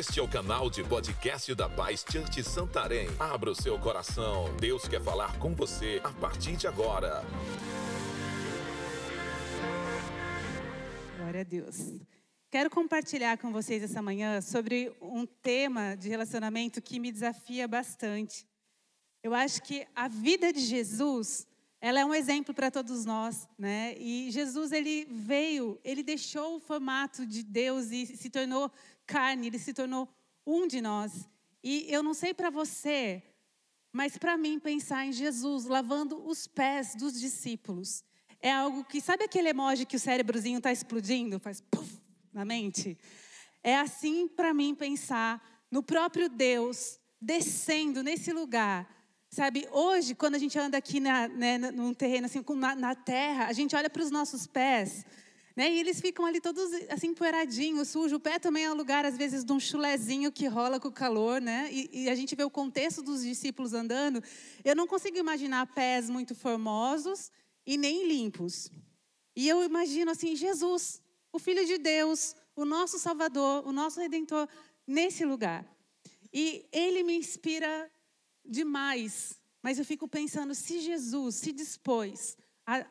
Este é o canal de podcast da Paz Church Santarém. Abra o seu coração. Deus quer falar com você a partir de agora. Glória a Deus. Quero compartilhar com vocês essa manhã sobre um tema de relacionamento que me desafia bastante. Eu acho que a vida de Jesus, ela é um exemplo para todos nós, né? E Jesus ele veio, ele deixou o formato de Deus e se tornou carne, ele se tornou um de nós. E eu não sei para você, mas para mim pensar em Jesus lavando os pés dos discípulos é algo que sabe aquele emoji que o cérebrozinho está explodindo, faz puff na mente. É assim para mim pensar no próprio Deus descendo nesse lugar. Sabe, hoje, quando a gente anda aqui na, né, num terreno assim, na, na terra, a gente olha para os nossos pés né? E eles ficam ali todos assim poeiradinhos, sujos. O pé também é lugar, às vezes, de um chulezinho que rola com o calor. Né? E, e, a gente vê o contexto dos discípulos andando. Eu não consigo imaginar pés muito formosos e nem limpos. E eu imagino assim, Jesus, o Filho de Deus, o nosso Salvador, o nosso Redentor, nesse lugar. E ele me inspira demais. Mas eu fico pensando, se Jesus se dispôs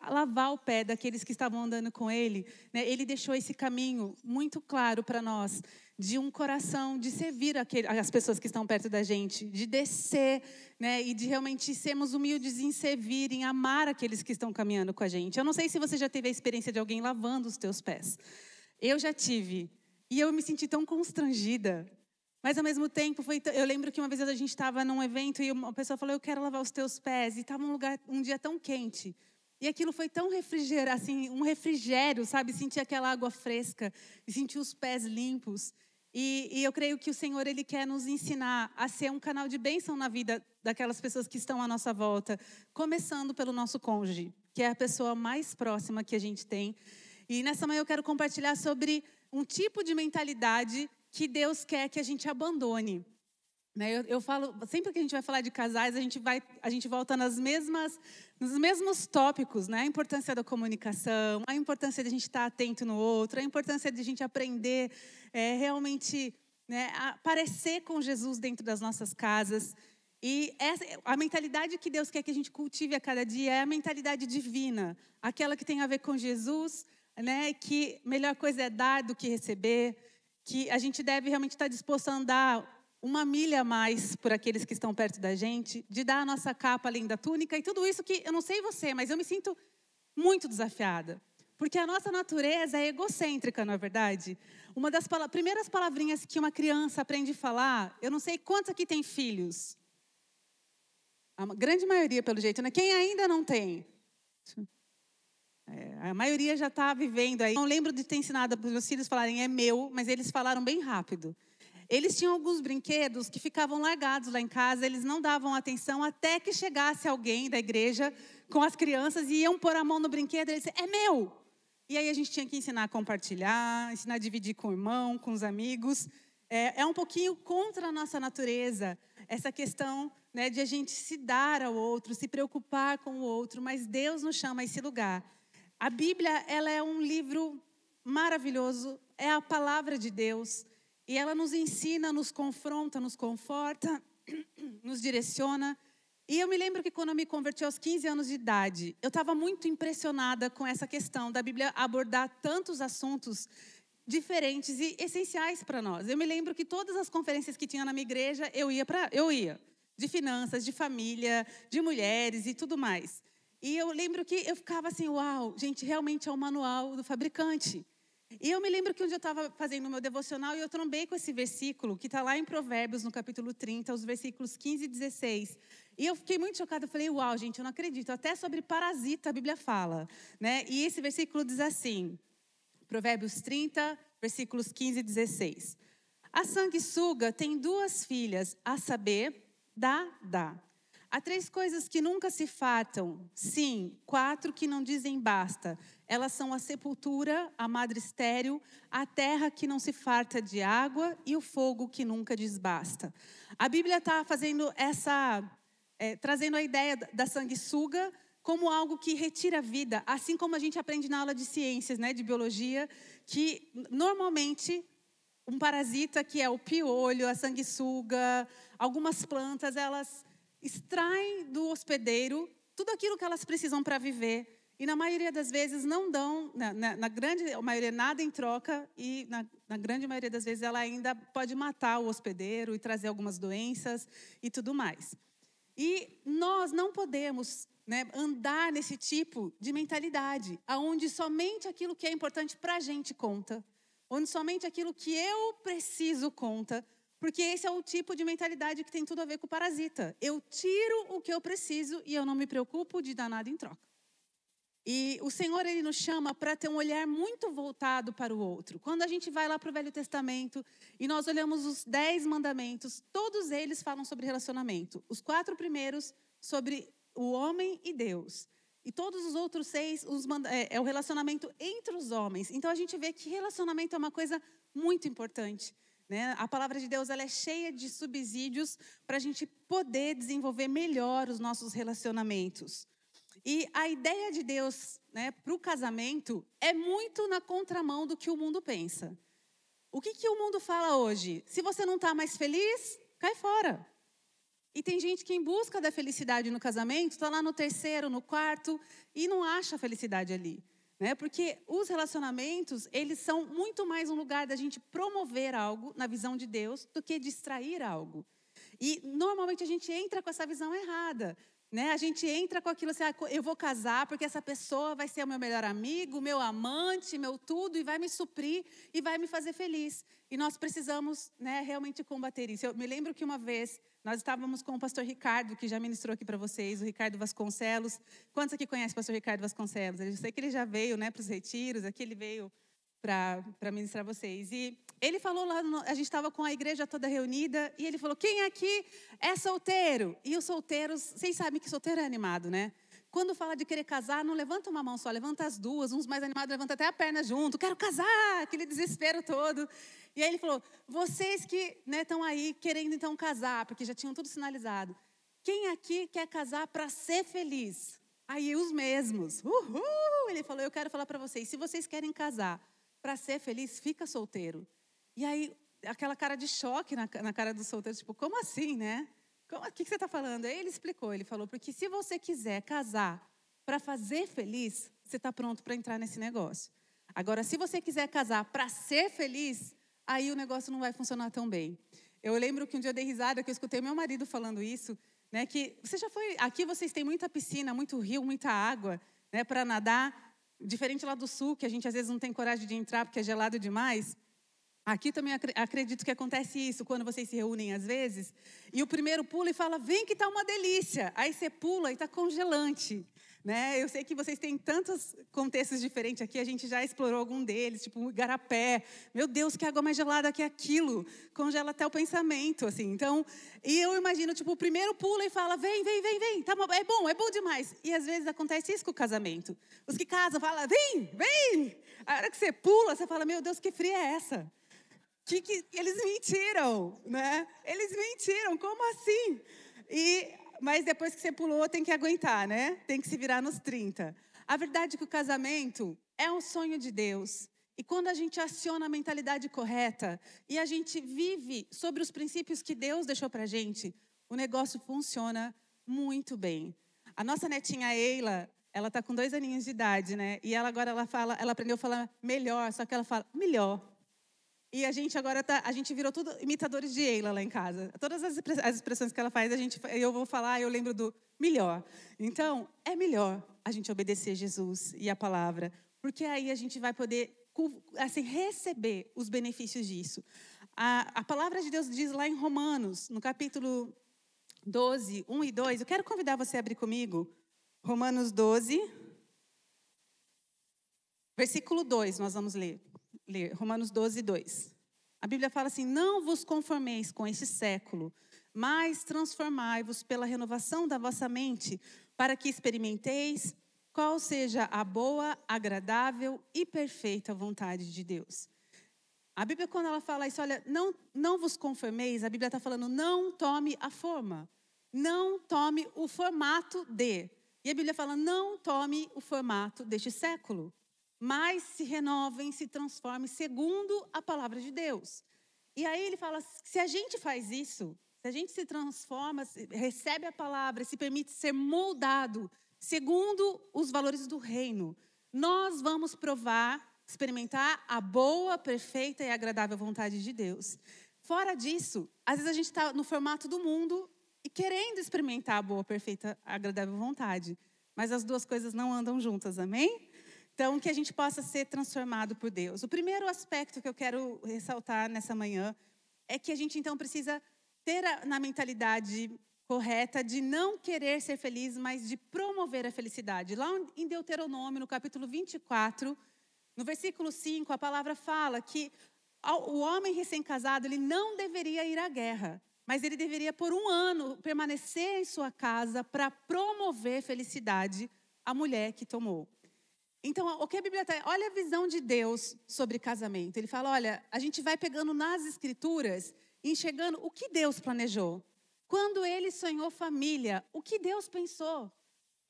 a lavar o pé daqueles que estavam andando com ele, né? ele deixou esse caminho muito claro para nós, de um coração de servir aquele, as pessoas que estão perto da gente, de descer né? e de realmente sermos humildes em servir, em amar aqueles que estão caminhando com a gente. Eu não sei se você já teve a experiência de alguém lavando os teus pés. Eu já tive. E eu me senti tão constrangida. Mas ao mesmo tempo, foi, eu lembro que uma vez a gente estava num evento e uma pessoa falou: Eu quero lavar os teus pés. E estava um um dia tão quente. E aquilo foi tão refrigerante, assim, um refrigério, sabe? Sentir aquela água fresca sentir os pés limpos. E, e, eu creio que o Senhor ele quer nos ensinar a ser um canal de bênção na vida daquelas pessoas que estão à nossa volta, começando pelo nosso cônjuge, que é a pessoa mais próxima que a gente tem. E nessa manhã eu quero compartilhar sobre um tipo de mentalidade que Deus quer que a gente abandone. Né, eu, eu, falo, sempre que a gente vai falar de casais, a gente, vai, a gente volta nas mesmas, nos mesmos tópicos, né? A importância da comunicação, a importância de a gente estar atento no outro, a importância de a gente aprender é, realmente né, a parecer com Jesus dentro das nossas casas. E essa, a mentalidade que Deus quer que a gente cultive a cada dia é a mentalidade divina, aquela que tem a ver com Jesus, né? Que melhor coisa é dar do que receber, que a gente deve realmente estar disposto a andar uma milha a mais por aqueles que estão perto da gente, de dar a nossa capa além da túnica e tudo isso que eu não sei você, mas eu me sinto muito desafiada. Porque a nossa natureza é egocêntrica, não é verdade? Uma das pala primeiras palavrinhas que uma criança aprende a falar, eu não sei quantos aqui tem filhos. A grande maioria, pelo jeito, né? Quem ainda não tem? É, a maioria já está vivendo aí. Não lembro de ter ensinado para os meus filhos falarem é meu, mas eles falaram bem rápido. Eles tinham alguns brinquedos que ficavam largados lá em casa, eles não davam atenção até que chegasse alguém da igreja com as crianças e iam pôr a mão no brinquedo e eles é meu. E aí a gente tinha que ensinar a compartilhar, ensinar a dividir com o irmão, com os amigos. É, é um pouquinho contra a nossa natureza essa questão né, de a gente se dar ao outro, se preocupar com o outro, mas Deus nos chama a esse lugar. A Bíblia ela é um livro maravilhoso, é a palavra de Deus. E ela nos ensina, nos confronta, nos conforta, nos direciona. E eu me lembro que quando eu me converti aos 15 anos de idade, eu estava muito impressionada com essa questão da Bíblia abordar tantos assuntos diferentes e essenciais para nós. Eu me lembro que todas as conferências que tinha na minha igreja, eu ia para, eu ia, de finanças, de família, de mulheres e tudo mais. E eu lembro que eu ficava assim, uau, gente, realmente é o manual do fabricante. E eu me lembro que um dia eu estava fazendo o meu devocional e eu trombei com esse versículo, que está lá em Provérbios, no capítulo 30, os versículos 15 e 16. E eu fiquei muito chocada, eu falei, uau, gente, eu não acredito. Até sobre parasita a Bíblia fala. Né? E esse versículo diz assim, Provérbios 30, versículos 15 e 16. A sanguessuga tem duas filhas, a saber, Dá, dá. Há três coisas que nunca se fatam, sim, quatro que não dizem basta. Elas são a sepultura, a madre estéril, a terra que não se farta de água e o fogo que nunca desbasta. A Bíblia está fazendo essa, é, trazendo a ideia da sanguessuga como algo que retira a vida, assim como a gente aprende na aula de ciências, né, de biologia, que normalmente um parasita que é o piolho, a sanguessuga, algumas plantas, elas extraem do hospedeiro tudo aquilo que elas precisam para viver. E na maioria das vezes não dão, na, na, na grande maioria, nada em troca, e na, na, grande maioria das vezes ela ainda pode matar o hospedeiro e trazer algumas doenças e tudo mais. E nós não podemos né, andar nesse tipo de mentalidade, aonde somente aquilo que é importante para a gente conta, onde somente aquilo que eu preciso conta, porque esse é o tipo de mentalidade que tem tudo a ver com o parasita. Eu tiro o que eu preciso e eu não me preocupo de dar nada em troca. E o Senhor ele nos chama para ter um olhar muito voltado para o outro. Quando a gente vai lá para o Velho Testamento e nós olhamos os dez mandamentos, todos eles falam sobre relacionamento. Os quatro primeiros sobre o homem e Deus. E todos os outros seis os é, é o relacionamento entre os homens. Então a gente vê que relacionamento é uma coisa muito importante. Né? A palavra de Deus ela é cheia de subsídios para a gente poder desenvolver melhor os nossos relacionamentos. E a ideia de Deus né, para o casamento é muito na contramão do que o mundo pensa. O que, que o mundo fala hoje? Se você não está mais feliz, cai fora. E tem gente que, em busca da felicidade no casamento, está lá no terceiro, no quarto, e não acha a felicidade ali. Né? Porque os relacionamentos, eles são muito mais um lugar da gente promover algo na visão de Deus do que distrair algo. E normalmente a gente entra com essa visão errada. Né? A gente entra com aquilo assim, ah, eu vou casar porque essa pessoa vai ser o meu melhor amigo, meu amante, meu tudo, e vai me suprir e vai me fazer feliz. E nós precisamos né, realmente combater isso. Eu me lembro que uma vez nós estávamos com o pastor Ricardo, que já ministrou aqui para vocês, o Ricardo Vasconcelos. Quantos aqui conhecem o pastor Ricardo Vasconcelos? Eu sei que ele já veio né, para os retiros, aqui ele veio para ministrar vocês. E ele falou lá, no, a gente estava com a igreja toda reunida, e ele falou: quem aqui é solteiro? E os solteiros, vocês sabem que solteiro é animado, né? Quando fala de querer casar, não levanta uma mão só, levanta as duas. Uns mais animados levantam até a perna junto. Quero casar, aquele desespero todo. E aí ele falou: vocês que estão né, aí querendo então casar, porque já tinham tudo sinalizado. Quem aqui quer casar para ser feliz? Aí os mesmos. Uhul! Ele falou: eu quero falar para vocês, se vocês querem casar para ser feliz, fica solteiro. E aí aquela cara de choque na, na cara do solteiro, tipo, como assim, né? O que, que você está falando? Aí ele explicou, ele falou, porque se você quiser casar para fazer feliz, você está pronto para entrar nesse negócio. Agora, se você quiser casar para ser feliz, aí o negócio não vai funcionar tão bem. Eu lembro que um dia eu dei risada, que eu escutei meu marido falando isso, né, que você já foi, aqui vocês têm muita piscina, muito rio, muita água, né, para nadar, diferente lá do sul, que a gente às vezes não tem coragem de entrar porque é gelado demais. Aqui também acredito que acontece isso quando vocês se reúnem às vezes, e o primeiro pula e fala: "Vem que tá uma delícia". Aí você pula e tá congelante. Né? Eu sei que vocês têm tantos contextos diferentes aqui, a gente já explorou algum deles, tipo igarapé. Meu Deus, que água mais gelada que aquilo. Congela até o pensamento, assim. Então, e eu imagino, tipo, o primeiro pula e fala, vem, vem, vem, vem, tá, é bom, é bom demais. E às vezes acontece isso com o casamento. Os que casam falam, vem, vem. A hora que você pula, você fala, meu Deus, que fria é essa? Que, que eles mentiram, né? Eles mentiram, como assim? E mas depois que você pulou, tem que aguentar, né? Tem que se virar nos 30. A verdade é que o casamento é um sonho de Deus. E quando a gente aciona a mentalidade correta e a gente vive sobre os princípios que Deus deixou para gente, o negócio funciona muito bem. A nossa netinha Eila, ela está com dois aninhos de idade, né? E ela agora ela fala, ela aprendeu a falar melhor, só que ela fala melhor. E a gente agora tá, a gente virou tudo imitadores de Eila lá em casa. Todas as, expressões que ela faz, a gente, eu vou falar, eu lembro do melhor. Então, é melhor a gente obedecer Jesus e a palavra, porque aí a gente vai poder assim receber os benefícios disso. A, a palavra de Deus diz lá em Romanos, no capítulo 12, 1 e 2. Eu quero convidar você a abrir comigo. Romanos 12, versículo 2, nós vamos ler. Ler Romanos 12, 2. A Bíblia fala assim: Não vos conformeis com este século, mas transformai-vos pela renovação da vossa mente, para que experimenteis qual seja a boa, agradável e perfeita vontade de Deus. A Bíblia, quando ela fala isso, olha, não, não vos conformeis, a Bíblia está falando, não tome a forma, não tome o formato de. E a Bíblia fala, não tome o formato deste século, mas se renovem, se transformem segundo a palavra de Deus. E aí ele fala, se a gente faz isso, se a gente se transforma, recebe a palavra, se permite ser moldado segundo os valores do reino, nós vamos provar, experimentar a boa, perfeita e agradável vontade de Deus. Fora disso, às vezes a gente está no formato do mundo e querendo experimentar a boa, perfeita, agradável vontade. Mas as duas coisas não andam juntas, amém? Então, que a gente possa ser transformado por Deus. O primeiro aspecto que eu quero ressaltar nessa manhã é que a gente então precisa ter a, na mentalidade correta de não querer ser feliz, mas de promover a felicidade. Lá em Deuteronômio, no capítulo 24, no versículo 5, a palavra fala que o homem recém-casado ele não deveria ir à guerra, mas ele deveria, por um ano, permanecer em sua casa para promover felicidade à mulher que tomou. Então, o que a Bíblia está. Olha a visão de Deus sobre casamento. Ele fala: olha, a gente vai pegando nas Escrituras e enxergando o que Deus planejou. Quando ele sonhou família, o que Deus pensou?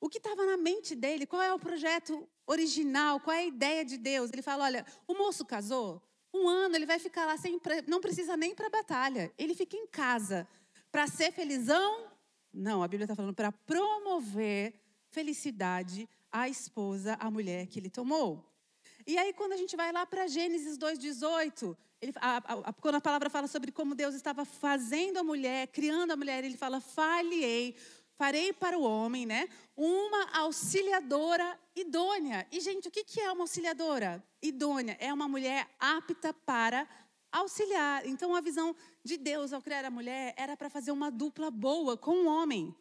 O que estava na mente dele? Qual é o projeto original? Qual é a ideia de Deus? Ele fala: olha, o moço casou, um ano ele vai ficar lá sem, não precisa nem para batalha. Ele fica em casa para ser felizão? Não, a Bíblia está falando para promover felicidade à esposa, à mulher que ele tomou. E aí, quando a gente vai lá para Gênesis 2,18, a, a, quando a palavra fala sobre como Deus estava fazendo a mulher, criando a mulher, ele fala: falhei farei para o homem, né, uma auxiliadora idônea. E, gente, o que é uma auxiliadora idônea? É uma mulher apta para auxiliar. Então, a visão de Deus ao criar a mulher era para fazer uma dupla boa com o homem.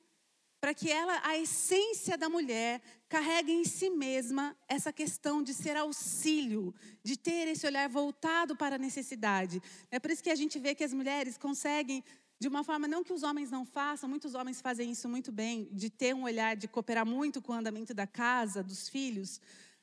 Para que ela, a essência da mulher, carregue em si mesma essa questão de ser auxílio, de ter esse olhar voltado para a necessidade. É por isso que a gente vê que as mulheres conseguem de uma forma não que os homens não façam, muitos homens fazem isso muito bem, de ter um olhar de cooperar muito com o andamento da casa, dos filhos,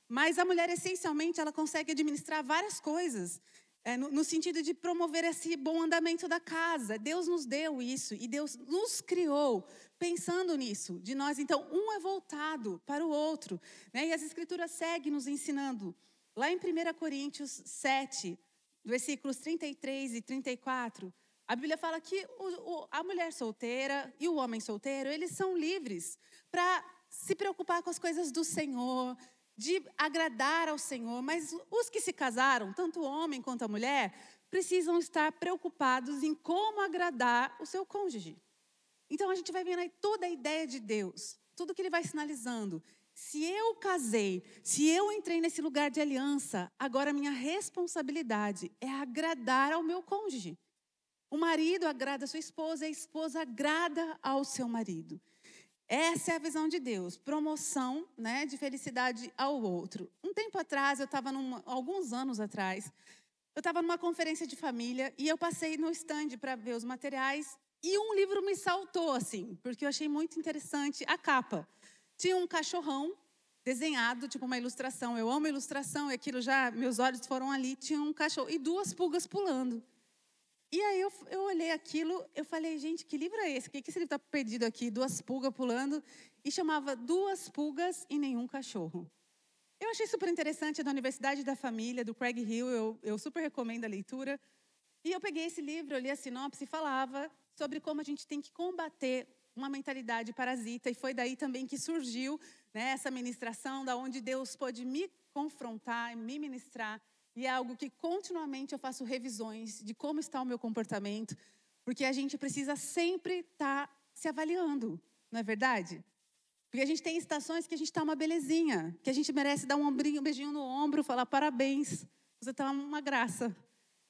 mas a mulher essencialmente ela consegue administrar várias coisas. É, no, no, sentido de promover esse bom andamento da casa. Deus nos deu isso e Deus nos criou pensando nisso. De nós, então, um é voltado para o outro. Né? E as Escrituras seguem nos ensinando. Lá em 1 Coríntios 7, versículos 33 e 34, a Bíblia fala que o, o, a mulher solteira e o homem solteiro, eles são livres para se preocupar com as coisas do Senhor, de agradar ao Senhor, mas os que se casaram, tanto o homem quanto a mulher, precisam estar preocupados em como agradar o seu cônjuge. Então a gente vai vendo aí toda a ideia de Deus, tudo que ele vai sinalizando. Se eu casei, se eu entrei nesse lugar de aliança, agora minha responsabilidade é agradar ao meu cônjuge. O marido agrada a sua esposa, a esposa agrada ao seu marido. Essa é a visão de Deus, promoção né, de felicidade ao outro. Um tempo atrás, eu estava, alguns anos atrás, eu estava numa conferência de família e eu passei no stand para ver os materiais e um livro me saltou assim, porque eu achei muito interessante a capa. Tinha um cachorrão desenhado, tipo uma ilustração. Eu amo ilustração e aquilo já, meus olhos foram ali. Tinha um cachorro e duas pulgas pulando. E aí eu, eu olhei aquilo, eu falei, gente, que livro é esse? O que, que esse livro está perdido aqui? Duas pulgas pulando. E chamava Duas Pulgas e Nenhum Cachorro. Eu achei super interessante, é da Universidade da Família, do Craig Hill, eu, eu super recomendo a leitura. E eu peguei esse livro, eu li a sinopse e falava sobre como a gente tem que combater uma mentalidade parasita. E foi daí também que surgiu né, essa ministração, da onde Deus pôde me confrontar, me ministrar e é algo que continuamente eu faço revisões de como está o meu comportamento, porque a gente precisa sempre estar tá se avaliando, não é verdade? Porque a gente tem estações que a gente está uma belezinha, que a gente merece dar um ombrinho, um beijinho no ombro, falar parabéns, você está uma graça.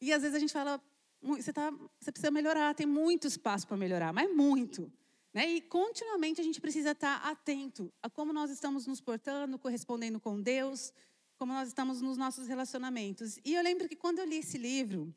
E às vezes a gente fala, você, tá, você precisa melhorar, tem muito espaço para melhorar, mas muito. Né? E continuamente a gente precisa estar tá atento a como nós estamos nos portando, correspondendo com Deus, como nós estamos nos nossos relacionamentos. E eu lembro que quando eu li esse livro,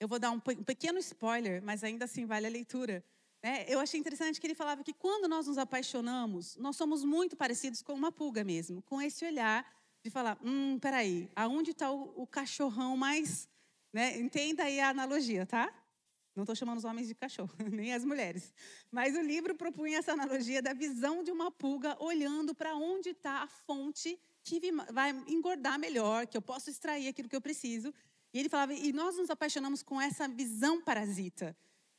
eu vou dar um, pequeno spoiler, mas ainda assim vale a leitura. Né? Eu achei interessante que ele falava que quando nós nos apaixonamos, nós somos muito parecidos com uma pulga mesmo, com esse olhar de falar, hum, peraí, aonde está o, o, cachorrão mais... Né? Entenda aí a analogia, tá? Não estou chamando os homens de cachorro, nem as mulheres. Mas o livro propunha essa analogia da visão de uma pulga olhando para onde está a fonte que vai engordar melhor, que eu posso extrair aquilo que eu preciso. E ele falava, e nós nos apaixonamos com essa visão parasita.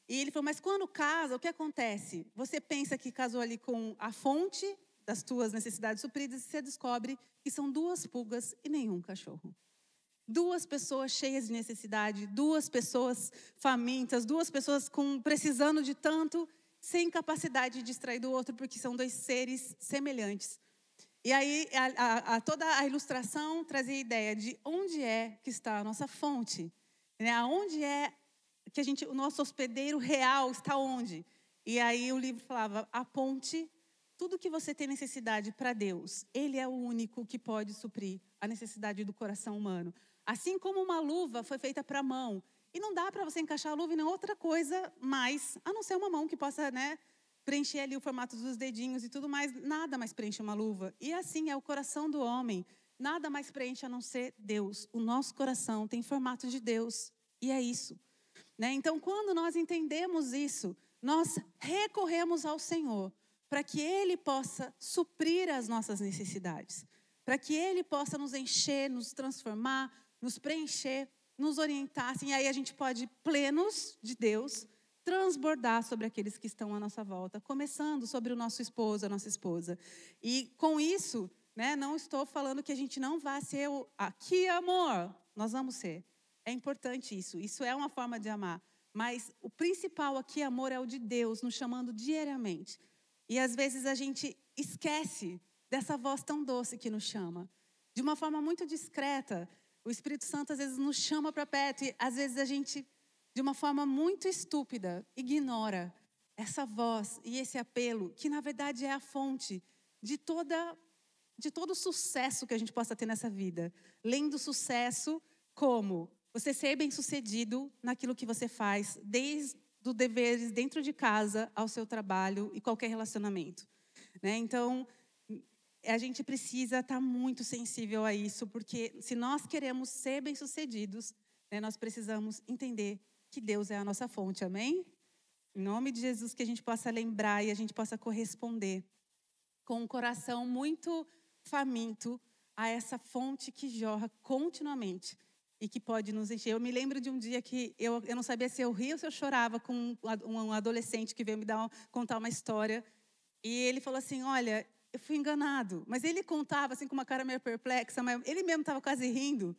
E ele falou, mas quando casa, o que acontece? Você pensa que casou ali com a fonte das tuas necessidades supridas e você descobre que são duas pulgas e nenhum cachorro. Duas pessoas cheias de necessidade, duas pessoas famintas, duas pessoas com precisando de tanto, sem capacidade de distrair do outro, porque são dois seres semelhantes. E aí a, a, toda a ilustração trazia a ideia de onde é que está a nossa fonte, né? Aonde é que a gente, o nosso hospedeiro real está onde? E aí o livro falava a ponte, tudo que você tem necessidade para Deus, Ele é o único que pode suprir a necessidade do coração humano. Assim como uma luva foi feita para a mão. E não dá para você encaixar a luva em outra coisa mais, a não ser uma mão que possa né, preencher ali o formato dos dedinhos e tudo mais. Nada mais preenche uma luva. E assim é o coração do homem. Nada mais preenche a não ser Deus. O nosso coração tem formato de Deus. E é isso. Né? Então, quando nós entendemos isso, nós recorremos ao Senhor para que Ele possa suprir as nossas necessidades, para que Ele possa nos encher, nos transformar, nos preencher, nos orientar, assim, e aí a gente pode, plenos de Deus, transbordar sobre aqueles que estão à nossa volta, começando sobre o nosso esposo, a nossa esposa. E com isso, né, não estou falando que a gente não vá ser o aqui amor, nós vamos ser. É importante isso, isso é uma forma de amar. Mas o principal aqui, amor, é o de Deus, nos chamando diariamente. E às vezes a gente esquece dessa voz tão doce que nos chama. De uma forma muito discreta, o Espírito Santo às vezes nos chama para perto e às vezes a gente, de uma forma muito estúpida, ignora essa voz e esse apelo, que na verdade é a fonte de toda de todo o sucesso que a gente possa ter nessa vida. Lendo sucesso como você ser bem-sucedido naquilo que você faz, desde os deveres dentro de casa ao seu trabalho e qualquer relacionamento. Né? Então, a gente precisa estar muito sensível a isso, porque se nós queremos ser bem-sucedidos, né, nós precisamos entender que Deus é a nossa fonte, amém? Em nome de Jesus, que a gente possa lembrar e a gente possa corresponder com um coração muito faminto a essa fonte que jorra continuamente e que pode nos encher. Eu me lembro de um dia que eu, eu não sabia se eu ria ou se eu chorava com um, adolescente que veio me dar, contar uma história. E ele falou assim: Olha, eu fui enganado. Mas ele contava assim com uma cara meio perplexa, mas ele mesmo estava quase rindo.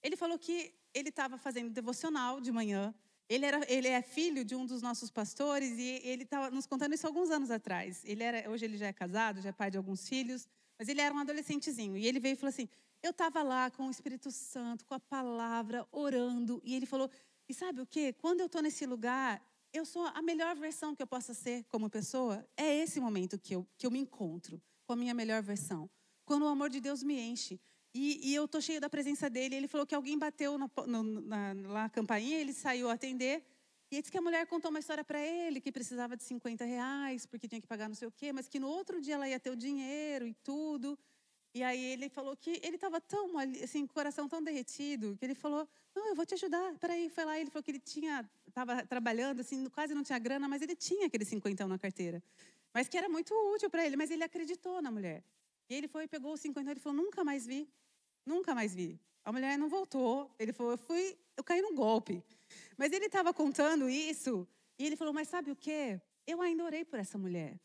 Ele falou que ele estava fazendo devocional de manhã. Ele, era, ele é filho de um dos nossos pastores e ele estava nos contando isso alguns anos atrás. Ele era, hoje ele já é casado, já é pai de alguns filhos, mas ele era um adolescentezinho. E ele veio e falou assim: Eu estava lá com o Espírito Santo, com a palavra, orando. E ele falou: E sabe o que? Quando eu estou nesse lugar, eu sou a melhor versão que eu possa ser como pessoa. É esse momento que eu, que eu me encontro com a minha melhor versão. Quando o amor de Deus me enche. E, e eu estou cheio da presença dele. Ele falou que alguém bateu na, no, na, na campainha, ele saiu atender. E disse que a mulher contou uma história para ele, que precisava de 50 reais, porque tinha que pagar não sei o quê, mas que no outro dia ela ia ter o dinheiro e tudo. E aí ele falou que ele estava tão, assim, o coração tão derretido, que ele falou, não, eu vou te ajudar. Peraí, foi lá, ele falou que ele tinha, estava trabalhando, assim, quase não tinha grana, mas ele tinha aquele 50 na carteira mas que era muito útil para ele, mas ele acreditou na mulher. E ele foi, pegou os 50 e falou: nunca mais vi, nunca mais vi. A mulher não voltou. Ele falou: eu fui, eu caí num golpe. Mas ele estava contando isso e ele falou: mas sabe o quê? Eu ainda orei por essa mulher.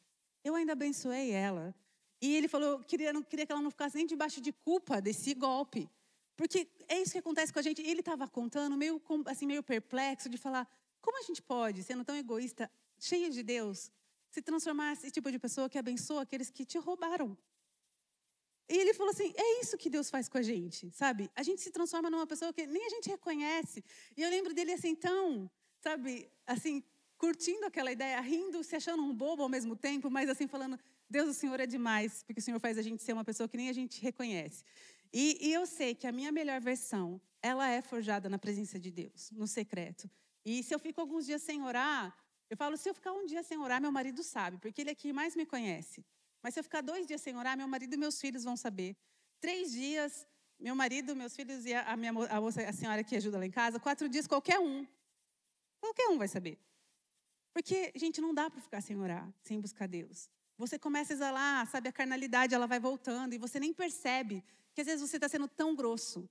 Eu ainda abençoei ela. E ele falou: queria, não queria que ela não ficasse nem debaixo de culpa desse golpe. Porque é isso que acontece com a gente. E ele estava contando, meio, assim, meio perplexo, de falar: como a gente pode, sendo tão egoísta, cheio de Deus, se transformar esse tipo de pessoa que abençoa aqueles que te roubaram. E ele falou assim: é isso que Deus faz com a gente, sabe? A gente se transforma numa pessoa que nem a gente reconhece. E eu lembro dele assim, tão, sabe, assim, curtindo aquela ideia, rindo, se achando um bobo ao mesmo tempo, mas assim, falando: Deus, o Senhor é demais, porque o Senhor faz a gente ser uma pessoa que nem a gente reconhece. E, e eu sei que a minha melhor versão, ela é forjada na presença de Deus, no secreto. E se eu fico alguns dias sem orar, eu falo, se eu ficar um dia sem orar, meu marido sabe, porque ele é quem mais me conhece. Mas se eu ficar dois dias sem orar, meu marido e meus filhos vão saber. Três dias, meu marido, meus filhos e a, minha, a, moça, a senhora que ajuda lá em casa. Quatro dias, qualquer um. Qualquer um vai saber. Porque, gente, não dá para ficar sem orar, sem buscar Deus. Você começa a exalar, sabe, a carnalidade, ela vai voltando e você nem percebe que às vezes você está sendo tão grosso,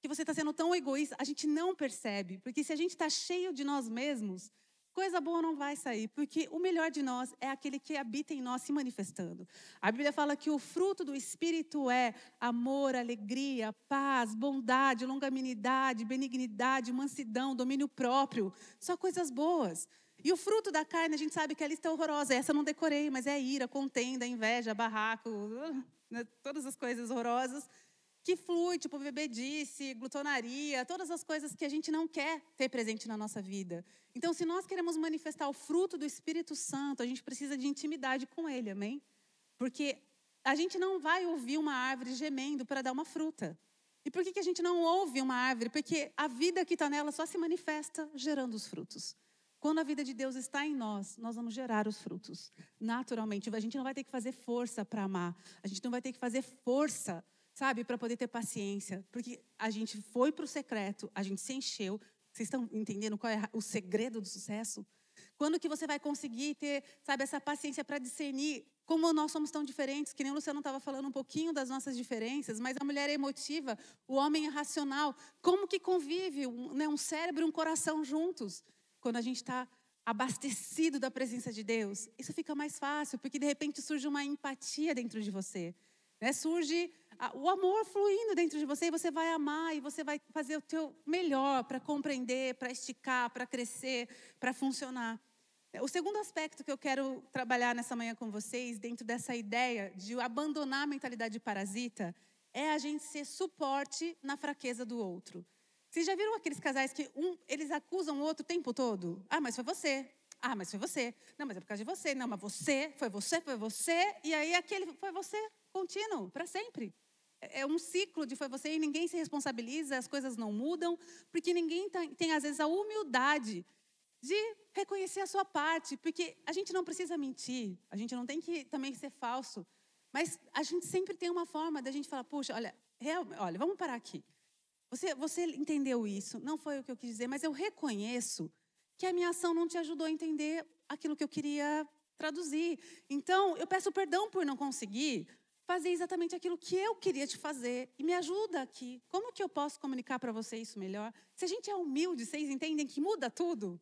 que você está sendo tão egoísta. A gente não percebe, porque se a gente está cheio de nós mesmos, coisa boa não vai sair, porque o melhor de nós é aquele que habita em nós se manifestando. A Bíblia fala que o fruto do Espírito é amor, alegria, paz, bondade, longanimidade, benignidade, mansidão, domínio próprio. Só coisas boas. E o fruto da carne, a gente sabe que a lista é horrorosa. Essa eu não decorei, mas é ira, contenda, inveja, barraco, né, todas as coisas horrorosas que flui, tipo bebedice, glutonaria, todas as coisas que a gente não quer ter presente na nossa vida. Então, se nós queremos manifestar o fruto do Espírito Santo, a gente precisa de intimidade com Ele, amém? Porque a gente não vai ouvir uma árvore gemendo para dar uma fruta. E por que, que a gente não ouve uma árvore? Porque a vida que está nela só se manifesta gerando os frutos. Quando a vida de Deus está em nós, nós vamos gerar os frutos. Naturalmente, a gente não vai ter que fazer força para amar. A gente não vai ter que fazer força sabe, para poder ter paciência, porque a gente foi para o secreto, a gente se encheu. Vocês estão entendendo qual é o segredo do sucesso? Quando que você vai conseguir ter, sabe, essa paciência para discernir como nós somos tão diferentes, que nem o Luciano estava falando um pouquinho das nossas diferenças, mas a mulher é emotiva, o homem é racional. Como que convive um, né, um cérebro e um coração juntos? Quando a gente está abastecido da presença de Deus, isso fica mais fácil, porque de repente surge uma empatia dentro de você. Né? Surge o amor fluindo dentro de você e você vai amar e você vai fazer o teu melhor para compreender, para esticar, para crescer, para funcionar. O segundo aspecto que eu quero trabalhar nessa manhã com vocês, dentro dessa ideia de abandonar a mentalidade parasita, é a gente ser suporte na fraqueza do outro. Vocês já viram aqueles casais que um, eles acusam o outro o tempo todo? Ah, mas foi você. Ah, mas foi você. Não, mas é por causa de você. Não, mas você, foi você, foi você. E aí aquele foi você, contínuo, para sempre. É, um ciclo de foi você e ninguém se responsabiliza, as coisas não mudam, porque ninguém tem, tem, às vezes, a humildade de reconhecer a sua parte, porque a gente não precisa mentir, a gente não tem que também ser falso, mas a gente sempre tem uma forma da gente falar, puxa, olha, real, olha, vamos parar aqui. Você, você entendeu isso, não foi o que eu quis dizer, mas eu reconheço que a minha ação não te ajudou a entender aquilo que eu queria traduzir. Então, eu peço perdão por não conseguir fazer exatamente aquilo que eu queria te fazer. E me ajuda aqui. Como que eu posso comunicar para você isso melhor? Se a gente é humilde, vocês entendem que muda tudo?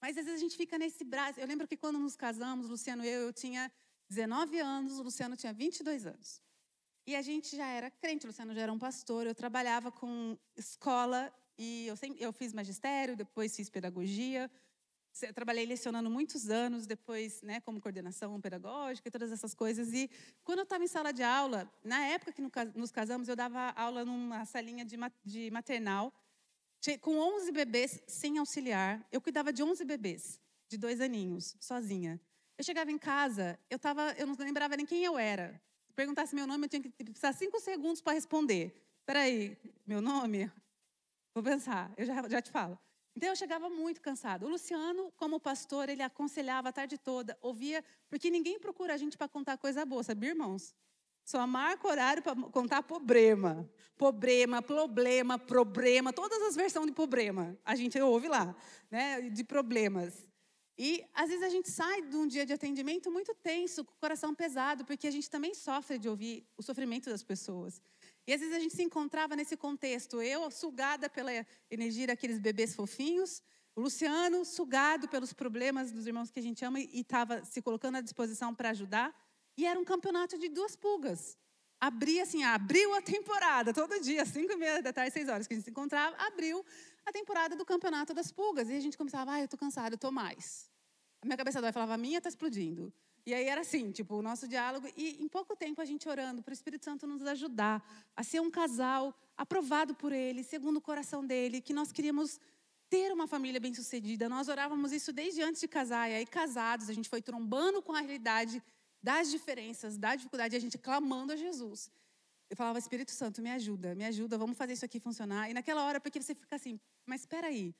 Mas às vezes a gente fica nesse braço. Eu lembro que quando nos casamos, Luciano e eu, eu tinha 19 anos, o Luciano tinha 22 anos. E a gente já era crente, o Luciano já era um pastor, eu trabalhava com escola e eu, sempre, eu fiz magistério, depois fiz pedagogia, eu trabalhei lecionando muitos anos, depois, né, como coordenação pedagógica e todas essas coisas. E quando eu estava em sala de aula, na época que nos casamos, eu dava aula numa salinha de, maternal, com 11 bebês sem auxiliar. Eu cuidava de 11 bebês, de dois aninhos, sozinha. Eu chegava em casa, eu, tava, eu não lembrava nem quem eu era. Se perguntasse meu nome, eu tinha que precisar cinco segundos para responder. Espera aí, meu nome? Vou pensar, eu já, já te falo. Então eu chegava muito cansado. O Luciano, como pastor, ele aconselhava a tarde toda, ouvia, porque ninguém procura a gente para contar coisa boa, sabia, irmãos? Só marca horário para contar problema. Problema, problema, problema, todas as versões de problema. A gente ouve lá, né, de problemas. E às vezes a gente sai de um dia de atendimento muito tenso, com o coração pesado, porque a gente também sofre de ouvir o sofrimento das pessoas. E às vezes a gente se encontrava nesse contexto, eu sugada pela energia daqueles bebês fofinhos, o Luciano sugado pelos problemas dos irmãos que a gente ama e estava se colocando à disposição para ajudar. E era um campeonato de duas pulgas. Abria assim, abriu a temporada, todo dia, cinco e meia da tarde, seis horas que a gente se encontrava, abriu a temporada do campeonato das pulgas. E a gente começava, ah, eu estou cansado, eu estou mais. A minha cabeça dói, falava, a minha está explodindo. E aí era assim, tipo, o nosso diálogo. E em pouco tempo a gente orando para o Espírito Santo nos ajudar a ser um casal aprovado por Ele, segundo o coração dele, que nós queríamos ter uma família bem-sucedida. Nós orávamos isso desde antes de casar. E aí, casados, a gente foi trombando com a realidade das diferenças, da dificuldade, e a gente clamando a Jesus. eu falava, Espírito Santo, me ajuda, me ajuda, vamos fazer isso aqui funcionar. E naquela hora, porque você fica assim, mas espera aí,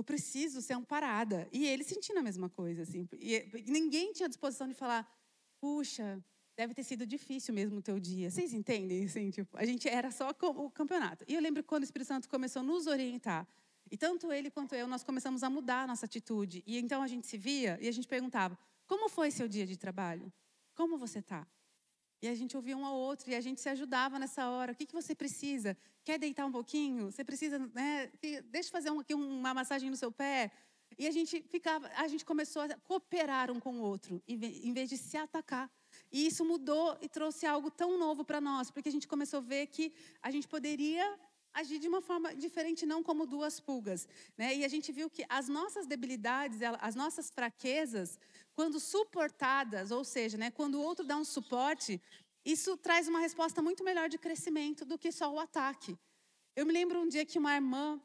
eu preciso ser amparada. E ele sentindo a mesma coisa, assim. E ninguém tinha disposição de falar, puxa, deve ter sido difícil mesmo o teu dia. Vocês entendem? Assim, tipo, a gente era só o campeonato. E eu lembro quando o Espírito Santo começou a nos orientar. E tanto ele quanto eu, nós começamos a mudar a nossa atitude. E então a gente se via e a gente perguntava, como foi seu dia de trabalho? Como você está? E a gente ouvia um ao outro e a gente se ajudava nessa hora. O que, que você precisa? Quer deitar um pouquinho? Você precisa, né? Deixa eu fazer um, aqui uma massagem no seu pé. E a gente ficava, a gente começou a cooperar um com o outro, em vez de se atacar. E isso mudou e trouxe algo tão novo para nós, porque a gente começou a ver que a gente poderia agir de uma forma diferente, não como duas pulgas. Né? E a gente viu que as nossas debilidades, as nossas fraquezas, quando suportadas, ou seja, né, quando o outro dá um suporte, isso traz uma resposta muito melhor de crescimento do que só o ataque. Eu me lembro um dia que uma irmã,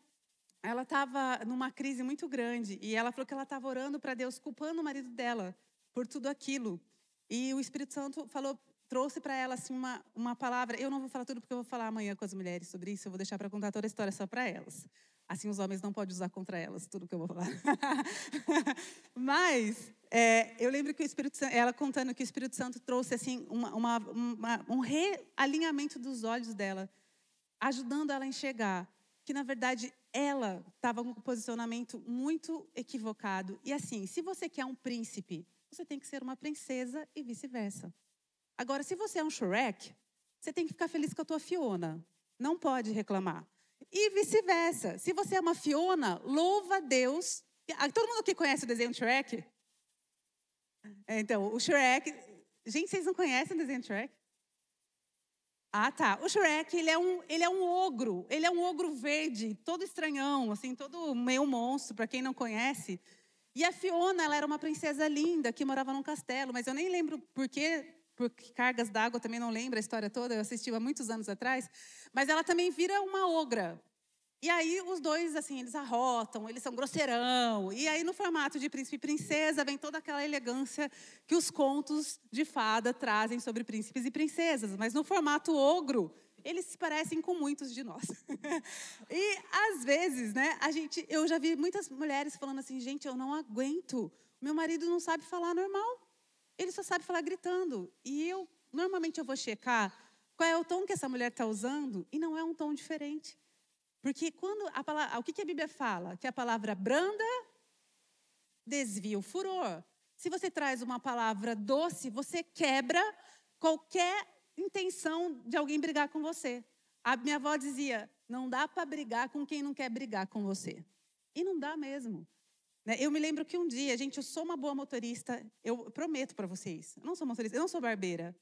ela estava numa crise muito grande e ela falou que ela estava orando para Deus, culpando o marido dela por tudo aquilo. E o Espírito Santo falou trouxe para ela assim uma, uma palavra. Eu não vou falar tudo porque eu vou falar amanhã com as mulheres sobre isso. Eu vou deixar para contar toda a história só para elas. Assim os homens não podem usar contra elas tudo que eu vou falar. Mas é, eu lembro que o Espírito Santo, ela contando que o Espírito Santo trouxe assim uma, uma, uma, um realinhamento dos olhos dela, ajudando ela a enxergar que na verdade ela estava com um posicionamento muito equivocado. E assim, se você quer um príncipe, você tem que ser uma princesa e vice-versa. Agora, se você é um Shrek, você tem que ficar feliz com a tua Fiona. Não pode reclamar. E vice-versa. Se você é uma Fiona, louva a Deus. Ah, todo mundo aqui conhece o desenho Shrek? É, então, o Shrek. Gente, vocês não conhecem o desenho Shrek? Ah, tá. O Shrek, ele é um, ele é um ogro. Ele é um ogro verde, todo estranhão, assim, todo meio monstro, para quem não conhece. E a Fiona, ela era uma princesa linda que morava num castelo, mas eu nem lembro por que por cargas d'água, também não lembro a história toda, eu assisti há muitos anos atrás, mas ela também vira uma ogra. E aí os dois, assim, eles arrotam, eles são grosseirão. E aí no formato de príncipe e princesa vem toda aquela elegância que os contos de fada trazem sobre príncipes e princesas. Mas no formato ogro, eles se parecem com muitos de nós. e às vezes, né, a gente, eu já vi muitas mulheres falando assim, gente, eu não aguento. Meu marido não sabe falar normal. Ele só sabe falar gritando. E eu, normalmente, eu vou checar qual é o tom que essa mulher está usando e não é um tom diferente. Porque quando a palavra, o que, que a Bíblia fala? Que a palavra branda desvia o furor. Se você traz uma palavra doce, você quebra qualquer intenção de alguém brigar com você. A minha avó dizia: não dá para brigar com quem não quer brigar com você. E não dá mesmo. Né? Eu me lembro que um dia, gente, eu sou uma boa motorista, eu prometo para vocês. Eu não sou motorista, eu não sou barbeira.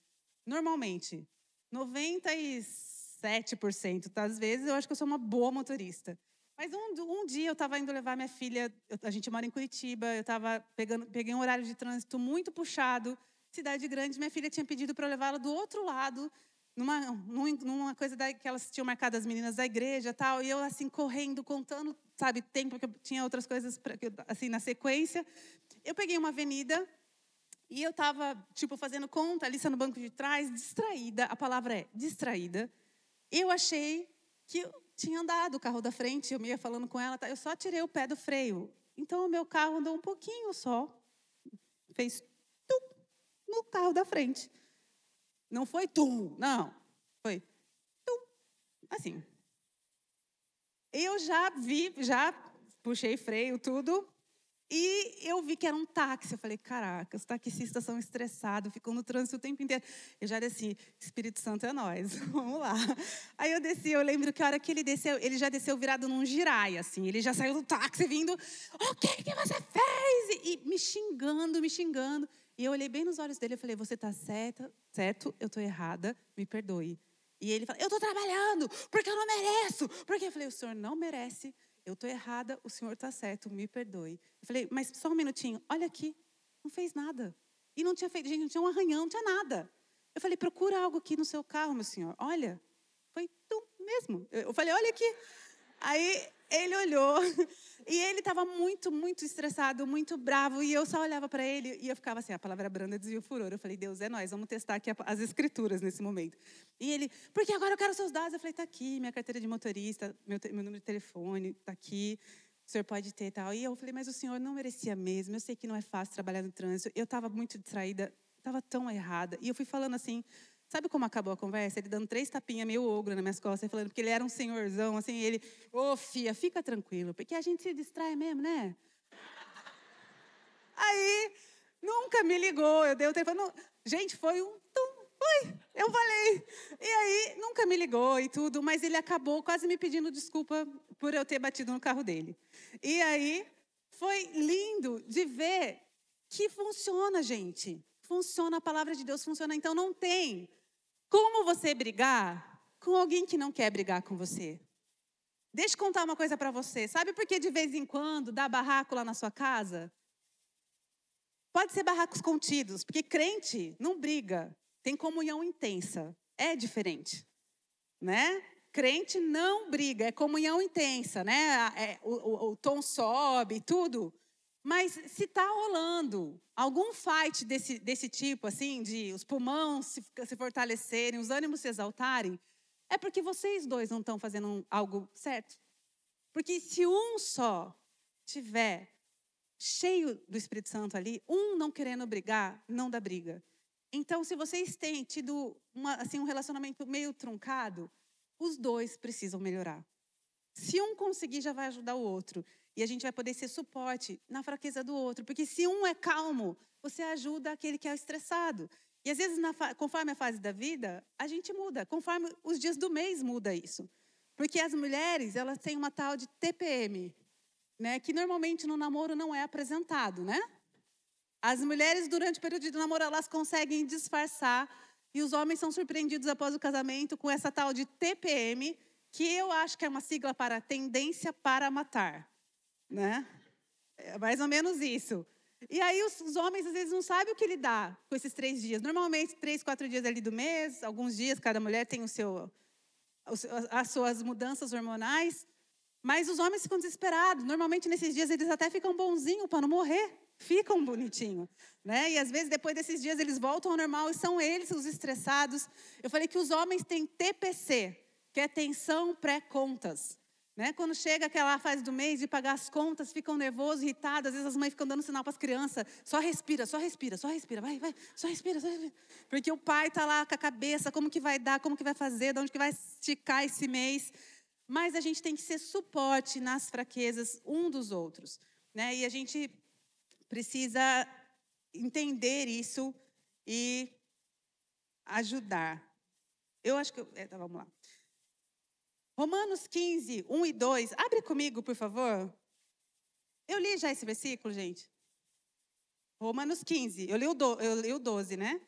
Normalmente, 97% das vezes eu acho que eu sou uma boa motorista. Mas um, um dia eu estava indo levar minha filha, eu, a gente mora em Curitiba, eu estava pegando, peguei um horário de trânsito muito puxado, cidade grande, minha filha tinha pedido para eu levá-la do outro lado, numa, numa coisa da, que elas tinham marcado as meninas da igreja tal, e eu assim correndo, contando sabe, tempo que eu tinha outras coisas pra, assim na sequência. Eu peguei uma avenida e eu estava tipo fazendo conta, ali no banco de trás, distraída. A palavra é distraída. Eu achei que eu tinha andado o carro da frente, eu me ia falando com ela, tá? eu só tirei o pé do freio. Então o meu carro andou um pouquinho só, fez tum no carro da frente. Não foi tum, não, foi tum, assim. Eu já vi, já puxei freio, tudo. E eu vi que era um táxi. Eu falei, caraca, os taxistas são estressados, ficam no trânsito o tempo inteiro. Eu já desci, Espírito Santo é nós, vamos lá. Aí eu desci, eu lembro que a hora que ele desceu, ele já desceu virado num girai, assim. Ele já saiu do táxi vindo, o que, que você fez? E, me xingando, me xingando. E eu olhei bem nos olhos dele e falei, você está certa, certo, eu estou errada, me perdoe. E ele fala: Eu estou trabalhando, porque eu não mereço. Porque eu falei: O senhor não merece, eu estou errada, o senhor está certo, me perdoe. Eu falei: Mas só um minutinho, olha aqui, não fez nada. E não tinha feito, gente, não tinha um arranhão, não tinha nada. Eu falei: Procura algo aqui no seu carro, meu senhor. Olha, foi tu mesmo. Eu falei: Olha aqui. Aí ele olhou e ele estava muito, muito estressado, muito bravo. E eu só olhava para ele e eu ficava assim: a palavra branda desvia o furor. Eu falei: Deus, é nós, vamos testar aqui as escrituras nesse momento. E ele, porque agora eu quero seus dados. Eu falei: tá aqui, minha carteira de motorista, meu, meu número de telefone, tá aqui. O senhor pode ter tal. E eu falei: mas o senhor não merecia mesmo. Eu sei que não é fácil trabalhar no trânsito. Eu estava muito distraída, estava tão errada. E eu fui falando assim Sabe como acabou a conversa? Ele dando três tapinhas meio ogro nas minhas costas, falando porque ele era um senhorzão, assim, ele, ô oh, fia, fica tranquilo, porque a gente se distrai mesmo, né? Aí, nunca me ligou, eu dei o telefone, não, gente, foi um tum, oi, eu falei. E aí, nunca me ligou e tudo, mas ele acabou quase me pedindo desculpa por eu ter batido no carro dele. E aí, foi lindo de ver que funciona, gente. Funciona, a palavra de Deus funciona. Então, não tem como você brigar com alguém que não quer brigar com você? Deixa eu contar uma coisa para você. Sabe por que de vez em quando dá barraco lá na sua casa? Pode ser barracos contidos, porque crente não briga, tem comunhão intensa. É diferente, né? Crente não briga, é comunhão intensa, né? É, o, o, o tom sobe, tudo. Mas se está rolando algum fight desse, desse tipo, assim, de os pulmões se, se fortalecerem, os ânimos se exaltarem, é porque vocês dois não estão fazendo algo certo. Porque se um só tiver cheio do Espírito Santo ali, um não querendo brigar, não dá briga. Então, se vocês têm tido uma, assim, um relacionamento meio truncado, os dois precisam melhorar. Se um conseguir, já vai ajudar o outro. E a gente vai poder ser suporte na fraqueza do outro. Porque se um é calmo, você ajuda aquele que é estressado. E às vezes, conforme a fase da vida, a gente muda. Conforme os dias do mês muda isso. Porque as mulheres, elas têm uma tal de TPM, né? Que normalmente no namoro não é apresentado, né? As mulheres, durante o período de namoro, elas conseguem disfarçar. E os homens são surpreendidos após o casamento com essa tal de TPM, que eu acho que é uma sigla para tendência para matar né? É mais ou menos isso. E aí os, os, homens às vezes não sabem o que lidar com esses três dias. Normalmente, três, quatro dias ali do mês, alguns dias, cada mulher tem o seu, as suas mudanças hormonais. Mas os homens ficam desesperados. Normalmente, nesses dias, eles até ficam bonzinhos para não morrer. Ficam bonitinho, né? E às vezes, depois desses dias, eles voltam ao normal e são eles os estressados. Eu falei que os homens têm TPC, que é tensão pré-contas. Né? Quando chega aquela fase do mês de pagar as contas, ficam nervosos, irritados, às vezes as mães ficam dando sinal para as crianças, só respira, só respira, só respira, vai, vai, só respira, só respira. Porque o pai está lá com a cabeça, como que vai dar, como que vai fazer, de onde que vai esticar esse mês. Mas a gente tem que ser suporte nas fraquezas um dos outros. Né? E a gente precisa entender isso e ajudar. Eu acho que. Eu, é, tá, vamos lá. Romanos 15, 1 e 2. Abre comigo, por favor. Eu li já esse versículo, gente. Romanos 15. Eu li o, do, eu li o 12, né?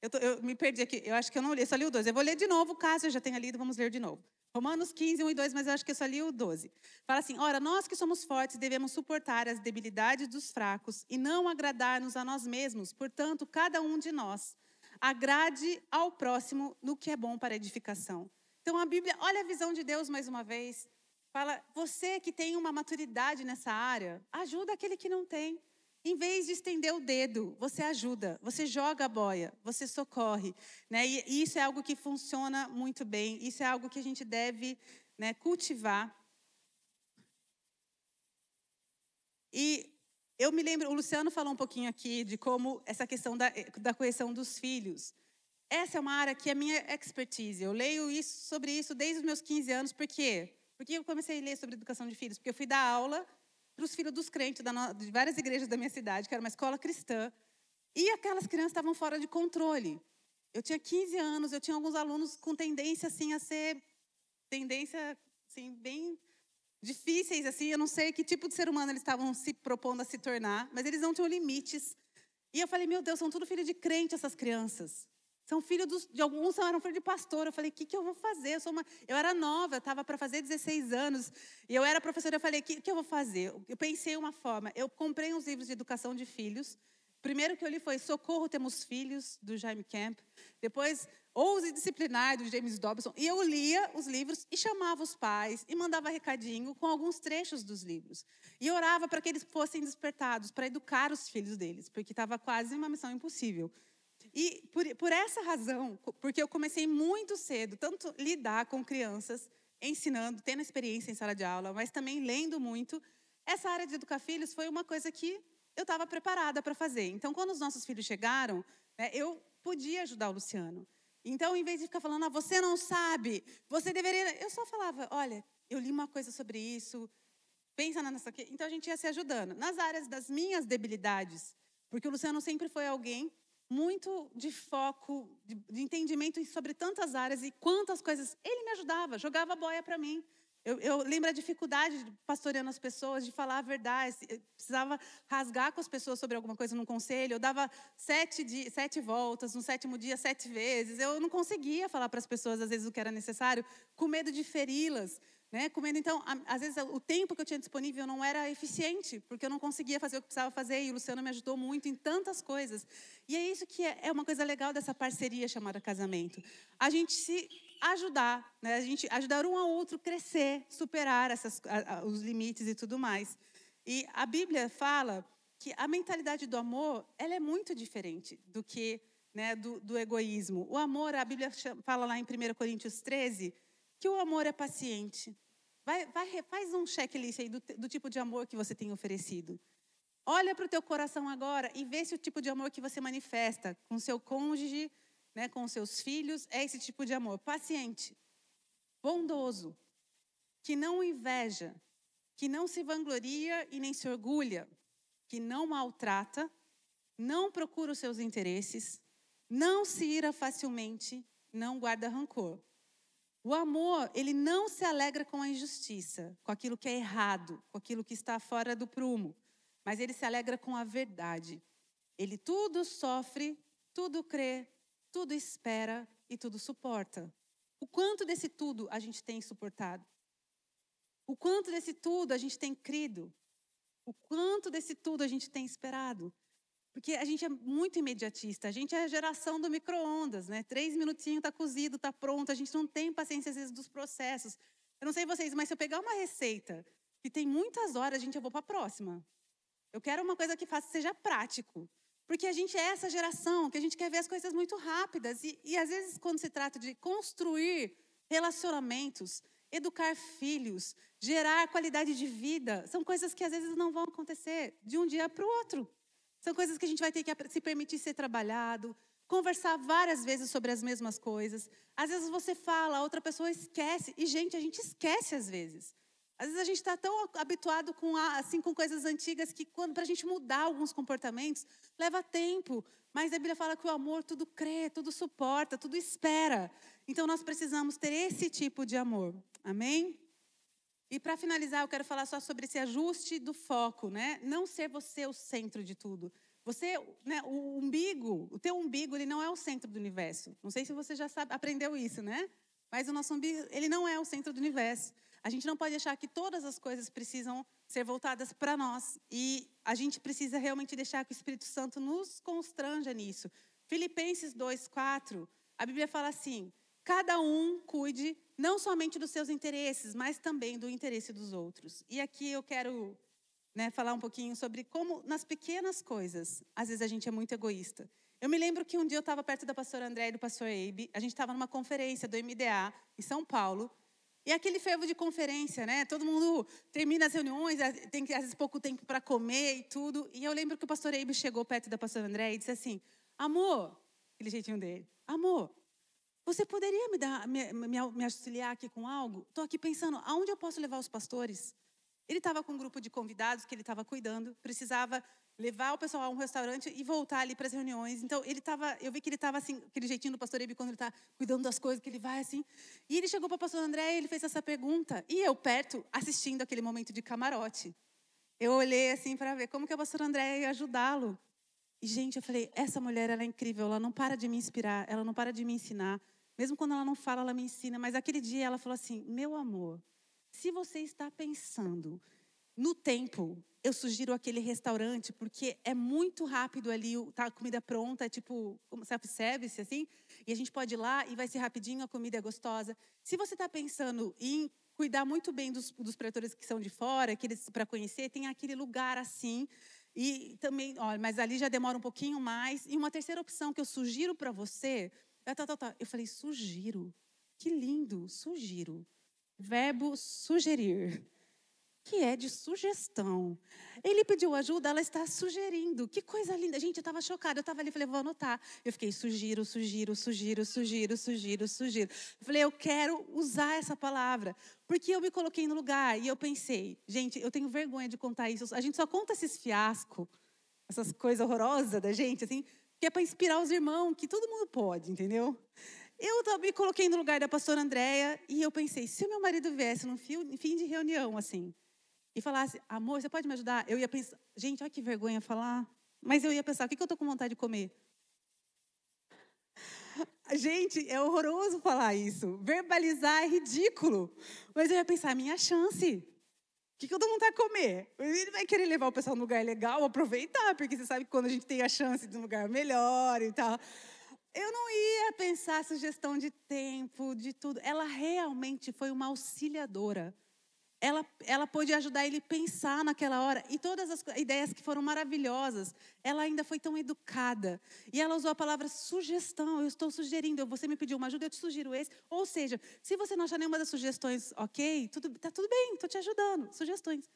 Eu, tô, eu, me perdi aqui. Eu acho que eu não li, só li o 12. Eu vou ler de novo, caso eu já tenha lido, vamos ler de novo. Romanos 15, 1 e 2, mas eu acho que eu só li o 12. Fala assim: Ora, nós que somos fortes devemos suportar as debilidades dos fracos e não agradar-nos a nós mesmos. Portanto, cada um de nós agrade ao próximo no que é bom para edificação. Então a Bíblia, olha a visão de Deus mais uma vez. Fala, você que tem uma maturidade nessa área, ajuda aquele que não tem. Em vez de estender o dedo, você ajuda, você joga a boia, você socorre. Né? E isso é algo que funciona muito bem, isso é algo que a gente deve né, cultivar. E eu me lembro, o Luciano falou um pouquinho aqui de como essa questão da, da correção dos filhos. Essa é uma área que é minha expertise. Eu leio isso, sobre isso desde os meus 15 anos. Por quê? Porque eu comecei a ler sobre educação de filhos. Porque eu fui dar aula para os filhos dos crentes de várias igrejas da minha cidade, que era uma escola cristã. E aquelas crianças estavam fora de controle. Eu tinha 15 anos, eu tinha alguns alunos com tendência assim a ser tendência assim bem difíceis assim, eu não sei que tipo de ser humano eles estavam se propondo a se tornar, mas eles não tinham limites. E eu falei, meu Deus, são tudo filho de crente essas crianças. São filhos dos, de alguns eram filhos de pastor. Eu falei, o que, que eu vou fazer? Eu, sou uma, eu era nova, eu estava para fazer 16 anos. E eu era professora, eu falei, o que, que eu vou fazer? Eu pensei uma forma. Eu comprei uns livros de educação de filhos. Primeiro que eu li foi Socorro, Temos Filhos, do Jaime Camp. Depois, Ouse Disciplinar, do James Dobson, e eu lia os livros e chamava os pais e mandava recadinho com alguns trechos dos livros. E orava para que eles fossem despertados, para educar os filhos deles, porque estava quase uma missão impossível. E por, por essa razão, porque eu comecei muito cedo, tanto lidar com crianças, ensinando, tendo experiência em sala de aula, mas também lendo muito, essa área de educar filhos foi uma coisa que eu estava preparada para fazer. Então, quando os nossos filhos chegaram, né, eu podia ajudar o Luciano. Então, em vez de ficar falando, ah, você não sabe, você deveria. Eu só falava, olha, eu li uma coisa sobre isso, pensa nessa aqui. Então, a gente ia se ajudando. Nas áreas das minhas debilidades, porque o Luciano sempre foi alguém muito de foco, de, de entendimento sobre tantas áreas e quantas coisas. Ele me ajudava, jogava boia para mim. Eu, eu, lembro a dificuldade de pastoreando as pessoas, de falar a verdade. Eu precisava rasgar com as pessoas sobre alguma coisa num conselho. Eu dava sete, di sete voltas, no sétimo dia, sete vezes. Eu não conseguia falar para as pessoas, às vezes, o que era necessário, com medo de feri-las. Né? Com medo, então, às vezes, o tempo que eu tinha disponível não era eficiente, porque eu não conseguia fazer o que precisava fazer. E o Luciano me ajudou muito em tantas coisas. E é isso que é, é uma coisa legal dessa parceria chamada casamento. A gente se ajudar, né? a gente ajudar um ao outro crescer, superar essas, os limites e tudo mais. E a Bíblia fala que a mentalidade do amor ela é muito diferente do que né, do, do egoísmo. O amor, a Bíblia fala lá em 1 Coríntios 13, que o amor é paciente. Vai, vai, faz um checklist aí do, do tipo de amor que você tem oferecido. Olha para o teu coração agora e vê se o tipo de amor que você manifesta com seu cônjuge, né, com seus filhos, é esse tipo de amor. Paciente, bondoso, que não inveja, que não se vangloria e nem se orgulha, que não maltrata, não procura os seus interesses, não se ira facilmente, não guarda rancor. O amor, ele não se alegra com a injustiça, com aquilo que é errado, com aquilo que está fora do prumo, mas ele se alegra com a verdade. Ele tudo sofre, tudo crê, tudo espera e tudo suporta. O quanto desse tudo a gente tem suportado? O quanto desse tudo a gente tem crido? O quanto desse tudo a gente tem esperado? Porque a gente é muito imediatista, a gente é a geração do micro-ondas, né? Três minutinhos está cozido, está pronto, a gente não tem paciência às vezes dos processos. Eu não sei vocês, mas se eu pegar uma receita que tem muitas horas, a gente, eu vou para a próxima. Eu quero uma coisa que faça, seja prático. Porque a gente é essa geração que a gente quer ver as coisas muito rápidas. E, e às vezes, quando se trata de construir relacionamentos, educar filhos, gerar qualidade de vida, são coisas que às vezes não vão acontecer de um dia para o outro. São coisas que a gente vai ter que se permitir ser trabalhado, conversar várias vezes sobre as mesmas coisas. Às vezes você fala, a outra pessoa esquece. E, gente, a gente esquece às vezes. Às vezes a gente está tão habituado com, assim, com coisas antigas que, para a gente mudar alguns comportamentos, leva tempo. Mas a Bíblia fala que o amor tudo crê, tudo suporta, tudo espera. Então nós precisamos ter esse tipo de amor. Amém? E para finalizar, eu quero falar só sobre esse ajuste do foco, né? Não ser você o centro de tudo. Você, né, o umbigo, o teu umbigo, ele não é o centro do universo. Não sei se você já sabe, aprendeu isso, né? Mas o nosso umbigo, ele não é o centro do universo. A gente não pode achar que todas as coisas precisam ser voltadas para nós. E a gente precisa realmente deixar que o Espírito Santo nos constranja nisso. Filipenses 2:4, a Bíblia fala assim: cada um cuide não somente dos seus interesses, mas também do interesse dos outros. E aqui eu quero né, falar um pouquinho sobre como, nas pequenas coisas, às vezes a gente é muito egoísta. Eu me lembro que um dia eu estava perto da pastora André e do pastor Abe, a gente estava numa conferência do MDA em São Paulo, e aquele fervo de conferência, né? Todo mundo termina as reuniões, tem às vezes pouco tempo para comer e tudo. E eu lembro que o pastor Eibe chegou perto da pastora André e disse assim: Amor, aquele jeitinho dele, amor, você poderia me, dar, me, me, me auxiliar aqui com algo? Estou aqui pensando, aonde eu posso levar os pastores? Ele estava com um grupo de convidados que ele estava cuidando, precisava levar o pessoal a um restaurante e voltar ali para as reuniões. Então, ele estava, eu vi que ele estava assim, aquele jeitinho do pastor Ebe quando ele está cuidando das coisas, que ele vai assim. E ele chegou para o pastor André e ele fez essa pergunta. E eu perto, assistindo aquele momento de camarote. Eu olhei assim para ver como que o pastor André ia ajudá-lo. E, gente, eu falei, essa mulher, ela é incrível, ela não para de me inspirar, ela não para de me ensinar. Mesmo quando ela não fala, ela me ensina. Mas aquele dia ela falou assim, meu amor, se você está pensando no tempo, eu sugiro aquele restaurante, porque é muito rápido ali, tá a comida pronta, é tipo self-service, assim, e a gente pode ir lá e vai ser rapidinho, a comida é gostosa. Se você está pensando em cuidar muito bem dos, dos pretores que são de fora, aqueles para conhecer, tem aquele lugar assim, e também, olha, mas ali já demora um pouquinho mais. E uma terceira opção que eu sugiro para você, é, tá, tá, tá. eu falei, sugiro. Que lindo, sugiro. Verbo sugerir que é de sugestão. Ele pediu ajuda, ela está sugerindo. Que coisa linda. Gente, eu estava chocada. Eu estava ali, falei, vou anotar. Eu fiquei, sugiro, sugiro, sugiro, sugiro, sugiro, sugiro. Eu falei, eu quero usar essa palavra. Porque eu me coloquei no lugar e eu pensei, gente, eu tenho vergonha de contar isso. A gente só conta esses fiascos, essas coisas horrorosas da gente, assim, que é para inspirar os irmãos, que todo mundo pode, entendeu? Eu me coloquei no lugar da pastora Andréia e eu pensei, se o meu marido viesse num fim de reunião, assim, e falasse, amor, você pode me ajudar? Eu ia pensar, gente, olha que vergonha falar. Mas eu ia pensar, o que eu estou com vontade de comer? Gente, é horroroso falar isso. Verbalizar é ridículo. Mas eu ia pensar, minha chance. O que, eu com vontade de comer? Ele vai querer levar o pessoal num lugar legal, aproveitar, porque você sabe que quando a gente tem a chance de um lugar melhor e tal. Eu não ia pensar sugestão de tempo, de tudo. Ela realmente foi uma auxiliadora ela, ela pôde ajudar ele a pensar naquela hora. E todas as ideias que foram maravilhosas, ela ainda foi tão educada. E ela usou a palavra sugestão. Eu estou sugerindo. Você me pediu uma ajuda, eu te sugiro esse. Ou seja, se você não achar nenhuma das sugestões ok, tudo, tá tudo bem, estou te ajudando. Sugestões.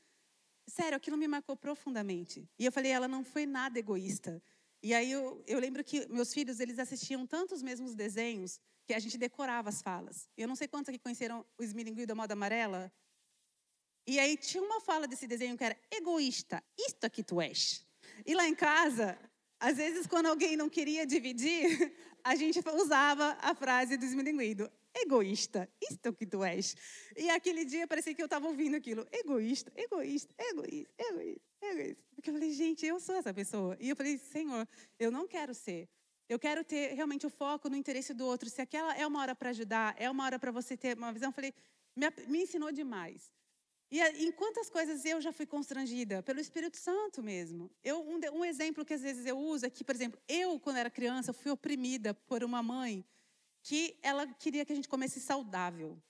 Sério, aquilo me marcou profundamente. E eu falei, ela não foi nada egoísta. E aí eu, eu lembro que meus filhos, eles assistiam tantos mesmos desenhos que a gente decorava as falas. Eu não sei quantos aqui conheceram o Esmilinguido da Moda Amarela. E aí tinha uma fala desse desenho que era egoísta, isto aqui tu és. E lá em casa, às vezes quando alguém não queria dividir, a gente usava a frase do esmilinguido, egoísta, isto que tu és. E aquele dia parecia que eu estava ouvindo aquilo, egoísta, egoísta, egoísta, egoísta, egoísta. Porque eu falei, gente, eu sou essa pessoa. E eu falei, Senhor, eu não quero ser. Eu quero ter realmente o foco no interesse do outro. Se aquela é uma hora para ajudar, é uma hora para você ter uma visão, eu falei, me, me ensinou demais. E em quantas coisas eu já fui constrangida? Pelo Espírito Santo mesmo. Eu, um, um, exemplo que às vezes eu uso é que, por exemplo, eu, quando era criança, fui oprimida por uma mãe que ela queria que a gente comesse saudável.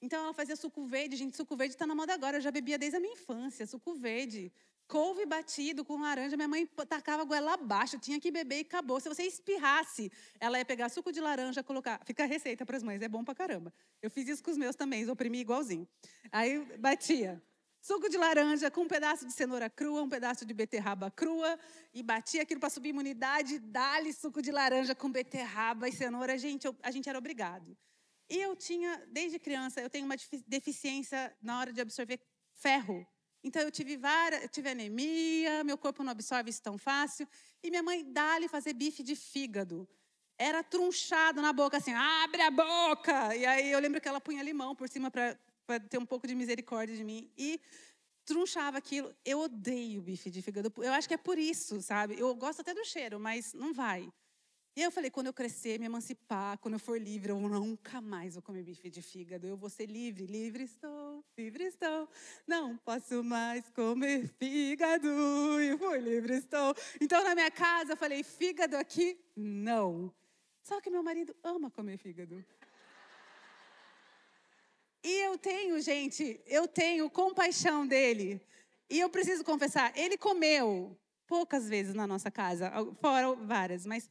Então ela fazia suco verde, gente, suco verde está na moda agora, eu já bebia desde a minha infância, suco verde couve batido com laranja, minha mãe tacava a goela abaixo, tinha que beber e acabou. Se você espirrasse, ela ia pegar suco de laranja, colocar. Fica a receita para as mães, é bom pra caramba. Eu fiz isso com os meus também, oprimi igualzinho. Aí batia. Suco de laranja com um pedaço de cenoura crua, um pedaço de beterraba crua, e batia aquilo para subir imunidade, dá-lhe suco de laranja com beterraba e cenoura. Gente, eu, a gente era obrigado. E eu tinha, desde criança, eu tenho uma deficiência na hora de absorver ferro. Então eu tive várias, eu tive anemia, meu corpo não absorve isso tão fácil. E minha mãe dá-lhe fazer bife de fígado. Era trunchado na boca, assim, abre a boca! E aí eu lembro que ela punha limão por cima para ter um pouco de misericórdia de mim. E trunchava aquilo. Eu odeio bife de fígado. Eu acho que é por isso, sabe? Eu gosto até do cheiro, mas não vai. E eu falei, quando eu crescer, me emancipar, quando eu for livre, eu nunca mais vou comer bife de fígado. Eu vou ser livre, livre estou, livre estou. Não posso mais comer fígado e fui livre estou. Então, na minha casa, eu falei, fígado aqui, não. Só que meu marido ama comer fígado. E eu tenho, gente, eu tenho compaixão dele. E eu preciso confessar, ele comeu poucas vezes na nossa casa, fora várias, mas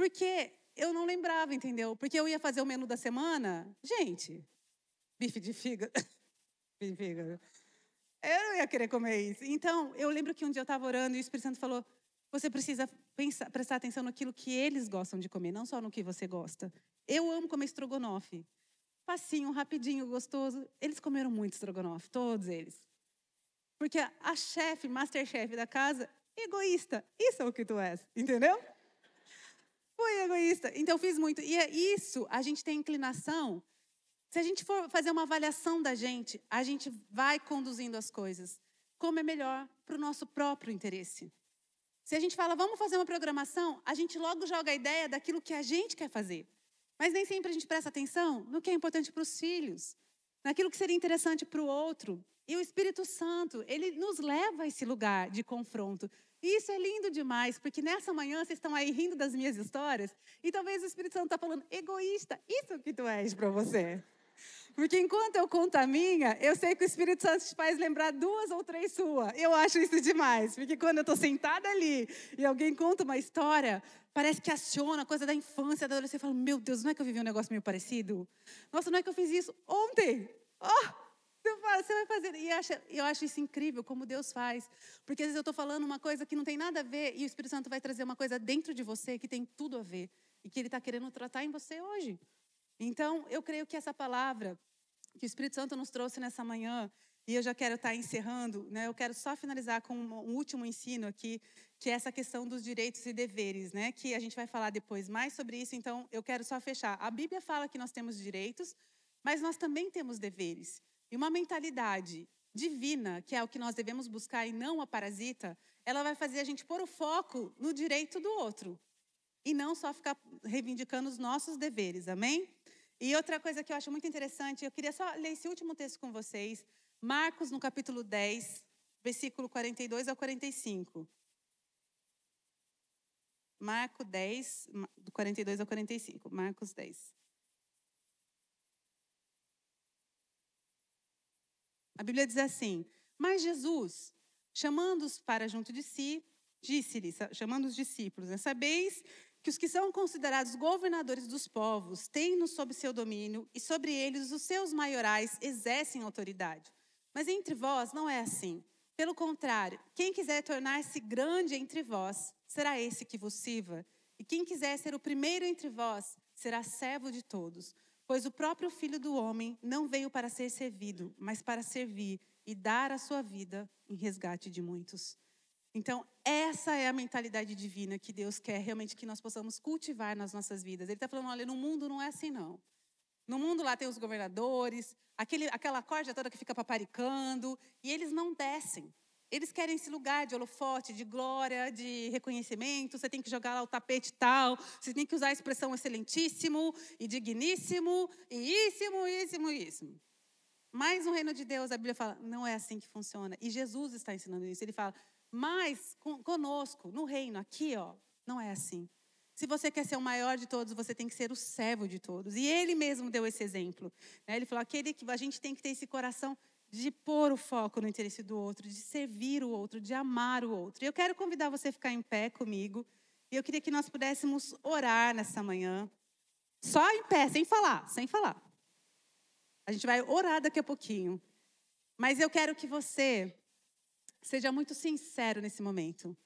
porque eu não lembrava, entendeu? Porque eu ia fazer o menu da semana, gente, bife de fígado. bife de fígado. Eu não ia querer comer isso. Então, eu lembro que um dia eu estava orando e o Espírito Santo falou: você precisa pensar, prestar atenção naquilo que eles gostam de comer, não só no que você gosta. Eu amo comer estrogonofe. Facinho, rapidinho, gostoso. Eles comeram muito estrogonofe, todos eles. Porque a chefe, masterchef da casa, egoísta. Isso é o que tu és, entendeu? Fui egoísta. Então, fiz muito. E é isso, a gente tem inclinação. Se a gente for fazer uma avaliação da gente, a gente vai conduzindo as coisas. Como é melhor para o nosso próprio interesse. Se a gente fala, vamos fazer uma programação, a gente logo joga a ideia daquilo que a gente quer fazer. Mas nem sempre a gente presta atenção no que é importante para os filhos. naquilo que seria interessante para o outro. E o Espírito Santo, ele nos leva a esse lugar de confronto. E isso é lindo demais, porque nessa manhã vocês estão aí rindo das minhas histórias, e talvez o Espírito Santo está falando, egoísta, isso que tu és para você. Porque enquanto eu conto a minha, eu sei que o Espírito Santo te faz lembrar duas ou três suas. Eu acho isso demais, porque quando eu estou sentada ali e alguém conta uma história, parece que aciona coisa da infância, da adolescência. Eu falo, meu Deus, não é que eu vivi um negócio meio parecido? Nossa, não é que eu fiz isso ontem? Oh! Você, vai fazer. E acha, eu acho isso incrível, como Deus faz. Porque às vezes eu estou falando uma coisa que não tem nada a ver e o Espírito Santo vai trazer uma coisa dentro de você que tem tudo a ver. E que Ele está querendo tratar em você hoje. Então, eu creio que essa palavra que o Espírito Santo nos trouxe nessa manhã, e eu já quero estar tá encerrando, né? eu quero só finalizar com um último ensino aqui, que é essa questão dos direitos e deveres, né? que a gente vai falar depois mais sobre isso, então eu quero só fechar. A Bíblia fala que nós temos direitos, mas nós também temos deveres. E uma mentalidade divina, que é o que nós devemos buscar e não a parasita, ela vai fazer a gente pôr o foco no direito do outro e não só ficar reivindicando os nossos deveres, amém? E outra coisa que eu acho muito interessante, eu queria só ler esse último texto com vocês, Marcos no capítulo 10, versículo 42 ao 45. Marcos 10, do 42 ao 45, Marcos 10. A Bíblia diz assim: Mas Jesus, chamando-os para junto de si, disse-lhes, chamando os discípulos: né, Sabeis que os que são considerados governadores dos povos têm-nos sob seu domínio e sobre eles os seus maiorais exercem autoridade. Mas entre vós não é assim. Pelo contrário, quem quiser tornar-se grande entre vós, será esse que vos sirva. E quem quiser ser o primeiro entre vós, será servo de todos. Pois o próprio Filho do Homem não veio para ser servido, mas para servir e dar a sua vida em resgate de muitos. Então, essa é a mentalidade divina que Deus quer realmente que nós possamos cultivar nas nossas vidas. Ele está falando: olha, no mundo não é assim, não. No mundo lá tem os governadores, aquele, aquela corda toda que fica paparicando, e eles não descem. Eles querem esse lugar de holofote, de glória, de reconhecimento. Você tem que jogar lá o tapete tal. Você tem que usar a expressão excelentíssimo e digníssimo e íssimo, íssimo, íssimo. Mas no reino de Deus, a Bíblia fala, não é assim que funciona. E Jesus está ensinando isso. Ele fala, mas conosco, no reino, aqui, ó, não é assim. Se você quer ser o maior de todos, você tem que ser o servo de todos. E ele mesmo deu esse exemplo. Né? Ele falou: aquele que a gente tem que ter esse coração de pôr o foco no interesse do outro, de servir o outro, de amar o outro. E eu quero convidar você a ficar em pé comigo. E eu queria que nós pudéssemos orar nessa manhã. Só em pé, sem falar, sem falar. A gente vai orar daqui a pouquinho. Mas eu quero que você seja muito sincero nesse momento.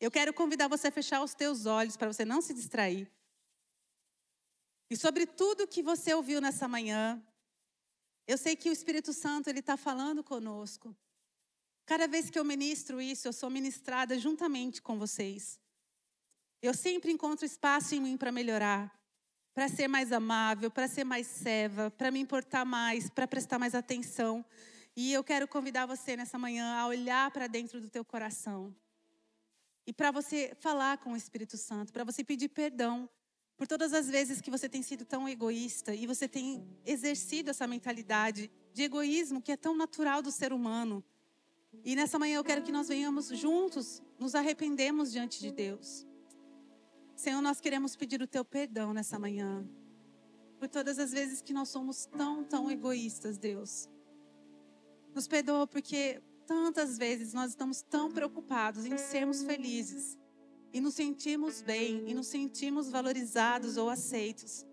Eu quero convidar você a fechar os teus olhos para você não se distrair. E sobre tudo que você ouviu nessa manhã, eu sei que o Espírito Santo ele está falando conosco. Cada vez que eu ministro isso, eu sou ministrada juntamente com vocês. Eu sempre encontro espaço em mim para melhorar, para ser mais amável, para ser mais serva, para me importar mais, para prestar mais atenção. E eu quero convidar você nessa manhã a olhar para dentro do teu coração. E para você falar com o Espírito Santo, para você pedir perdão por todas as vezes que você tem sido tão egoísta e você tem exercido essa mentalidade de egoísmo que é tão natural do ser humano. E nessa manhã eu quero que nós venhamos juntos, nos arrependemos diante de Deus. Senhor, nós queremos pedir o teu perdão nessa manhã. Por todas as vezes que nós somos tão, tão egoístas, Deus. Nos perdoa porque tantas vezes nós estamos tão preocupados em sermos felizes e nos sentimos bem e nos sentimos valorizados ou aceitos,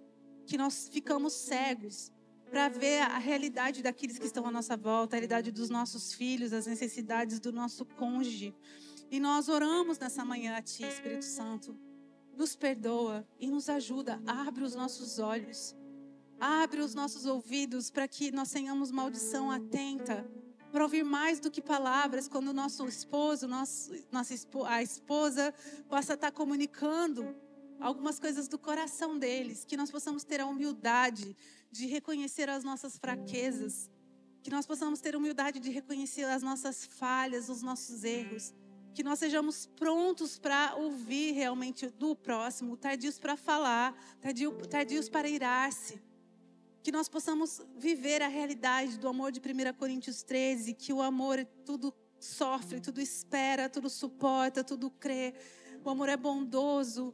que nós ficamos cegos para ver a realidade daqueles que estão à nossa volta, a realidade dos nossos filhos, as necessidades do nosso cônjuge. E nós oramos nessa manhã a Ti, Espírito Santo. Nos perdoa e nos ajuda, abre os nossos olhos, abre os nossos ouvidos para que nós tenhamos uma audição atenta para ouvir mais do que palavras, quando o nosso esposo, nosso, nossa a esposa possa estar comunicando algumas coisas do coração deles, que nós possamos ter a humildade de reconhecer as nossas fraquezas, que nós possamos ter a humildade de reconhecer as nossas falhas, os nossos erros, que nós sejamos prontos para ouvir realmente do próximo, tardios para falar, tardios, tardios para irar-se Que nós possamos viver a realidade do amor de 1 Coríntios 13, que o amor tudo sofre, tudo espera, tudo suporta, tudo crê. O amor é bondoso.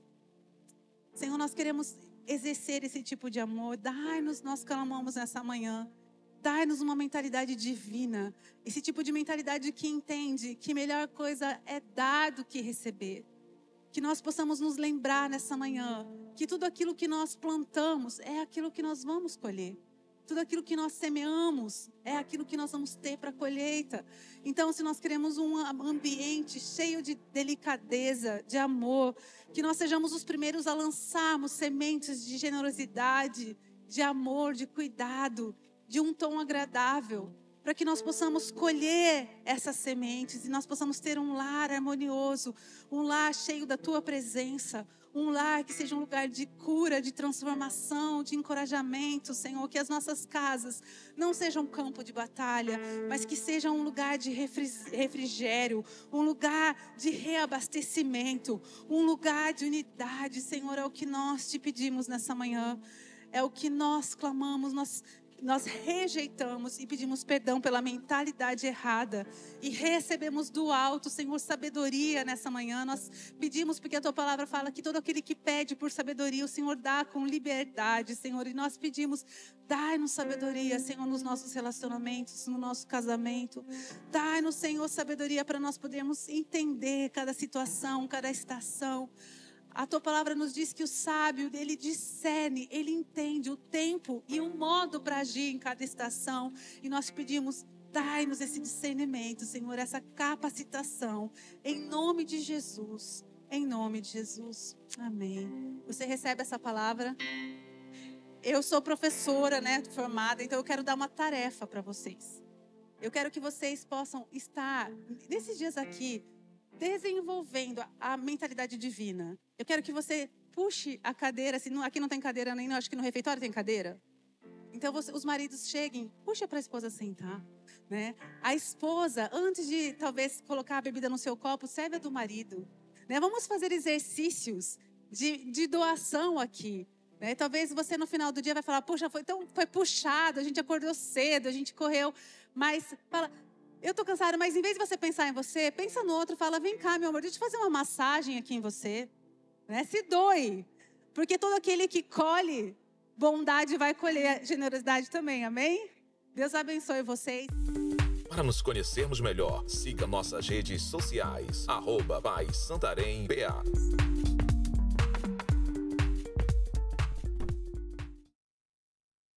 Senhor, nós queremos exercer esse tipo de amor. Dai-nos, nós clamamos nessa manhã. Dai-nos uma mentalidade divina. Esse tipo de mentalidade que entende que melhor coisa é dar do que receber. Que nós possamos nos lembrar nessa manhã que tudo aquilo que nós plantamos é aquilo que nós vamos colher. Tudo aquilo que nós semeamos é aquilo que nós vamos ter para a colheita. Então, se nós queremos um ambiente cheio de delicadeza, de amor, que nós sejamos os primeiros a lançarmos sementes de generosidade, de amor, de cuidado, de um tom agradável, para que nós possamos colher essas sementes e nós possamos ter um lar harmonioso, um lar cheio da tua presença, um lar que seja um lugar de cura, de transformação, de encorajamento, Senhor. Que as nossas casas não sejam um campo de batalha, mas que seja um lugar de refrigério, um lugar de reabastecimento, um lugar de unidade, Senhor. É o que nós te pedimos nessa manhã. É o que nós clamamos, nós nós rejeitamos e pedimos perdão pela mentalidade errada e recebemos do alto, Senhor, sabedoria nessa manhã. Nós pedimos porque a tua palavra fala que todo aquele que pede por sabedoria, o Senhor dá com liberdade, Senhor. E nós pedimos, dai-nos sabedoria, Senhor, nos nossos relacionamentos, no nosso casamento. Dai-nos, Senhor, sabedoria para nós podermos entender cada situação, cada estação. A tua palavra nos diz que o sábio, ele discerne, ele entende o tempo e o modo para agir em cada estação. E nós pedimos, dai-nos esse discernimento, Senhor, essa capacitação. Em nome de Jesus. Em nome de Jesus. Amém. Você recebe essa palavra? Eu sou professora, né, formada, então eu quero dar uma tarefa para vocês. Eu quero que vocês possam estar nesses dias aqui desenvolvendo a mentalidade divina. Eu quero que você puxe a cadeira, se aqui não tem cadeira nem, acho que no refeitório tem cadeira. Então você, os maridos cheguem, puxa para a esposa sentar, né? A esposa, antes de talvez colocar a bebida no seu copo, serve a do marido, né? Vamos fazer exercícios de, de doação aqui. Né? Talvez você no final do dia vai falar, puxa, foi tão foi puxado, a gente acordou cedo, a gente correu, mas fala, eu estou cansada, mas em vez de você pensar em você, pensa no outro, fala, vem cá, meu amor, deixa eu fazer uma massagem aqui em você. Né? Se doe, porque todo aquele que colhe bondade vai colher generosidade também, amém? Deus abençoe vocês. Para nos conhecermos melhor, siga nossas redes sociais, arroba Santarém BA.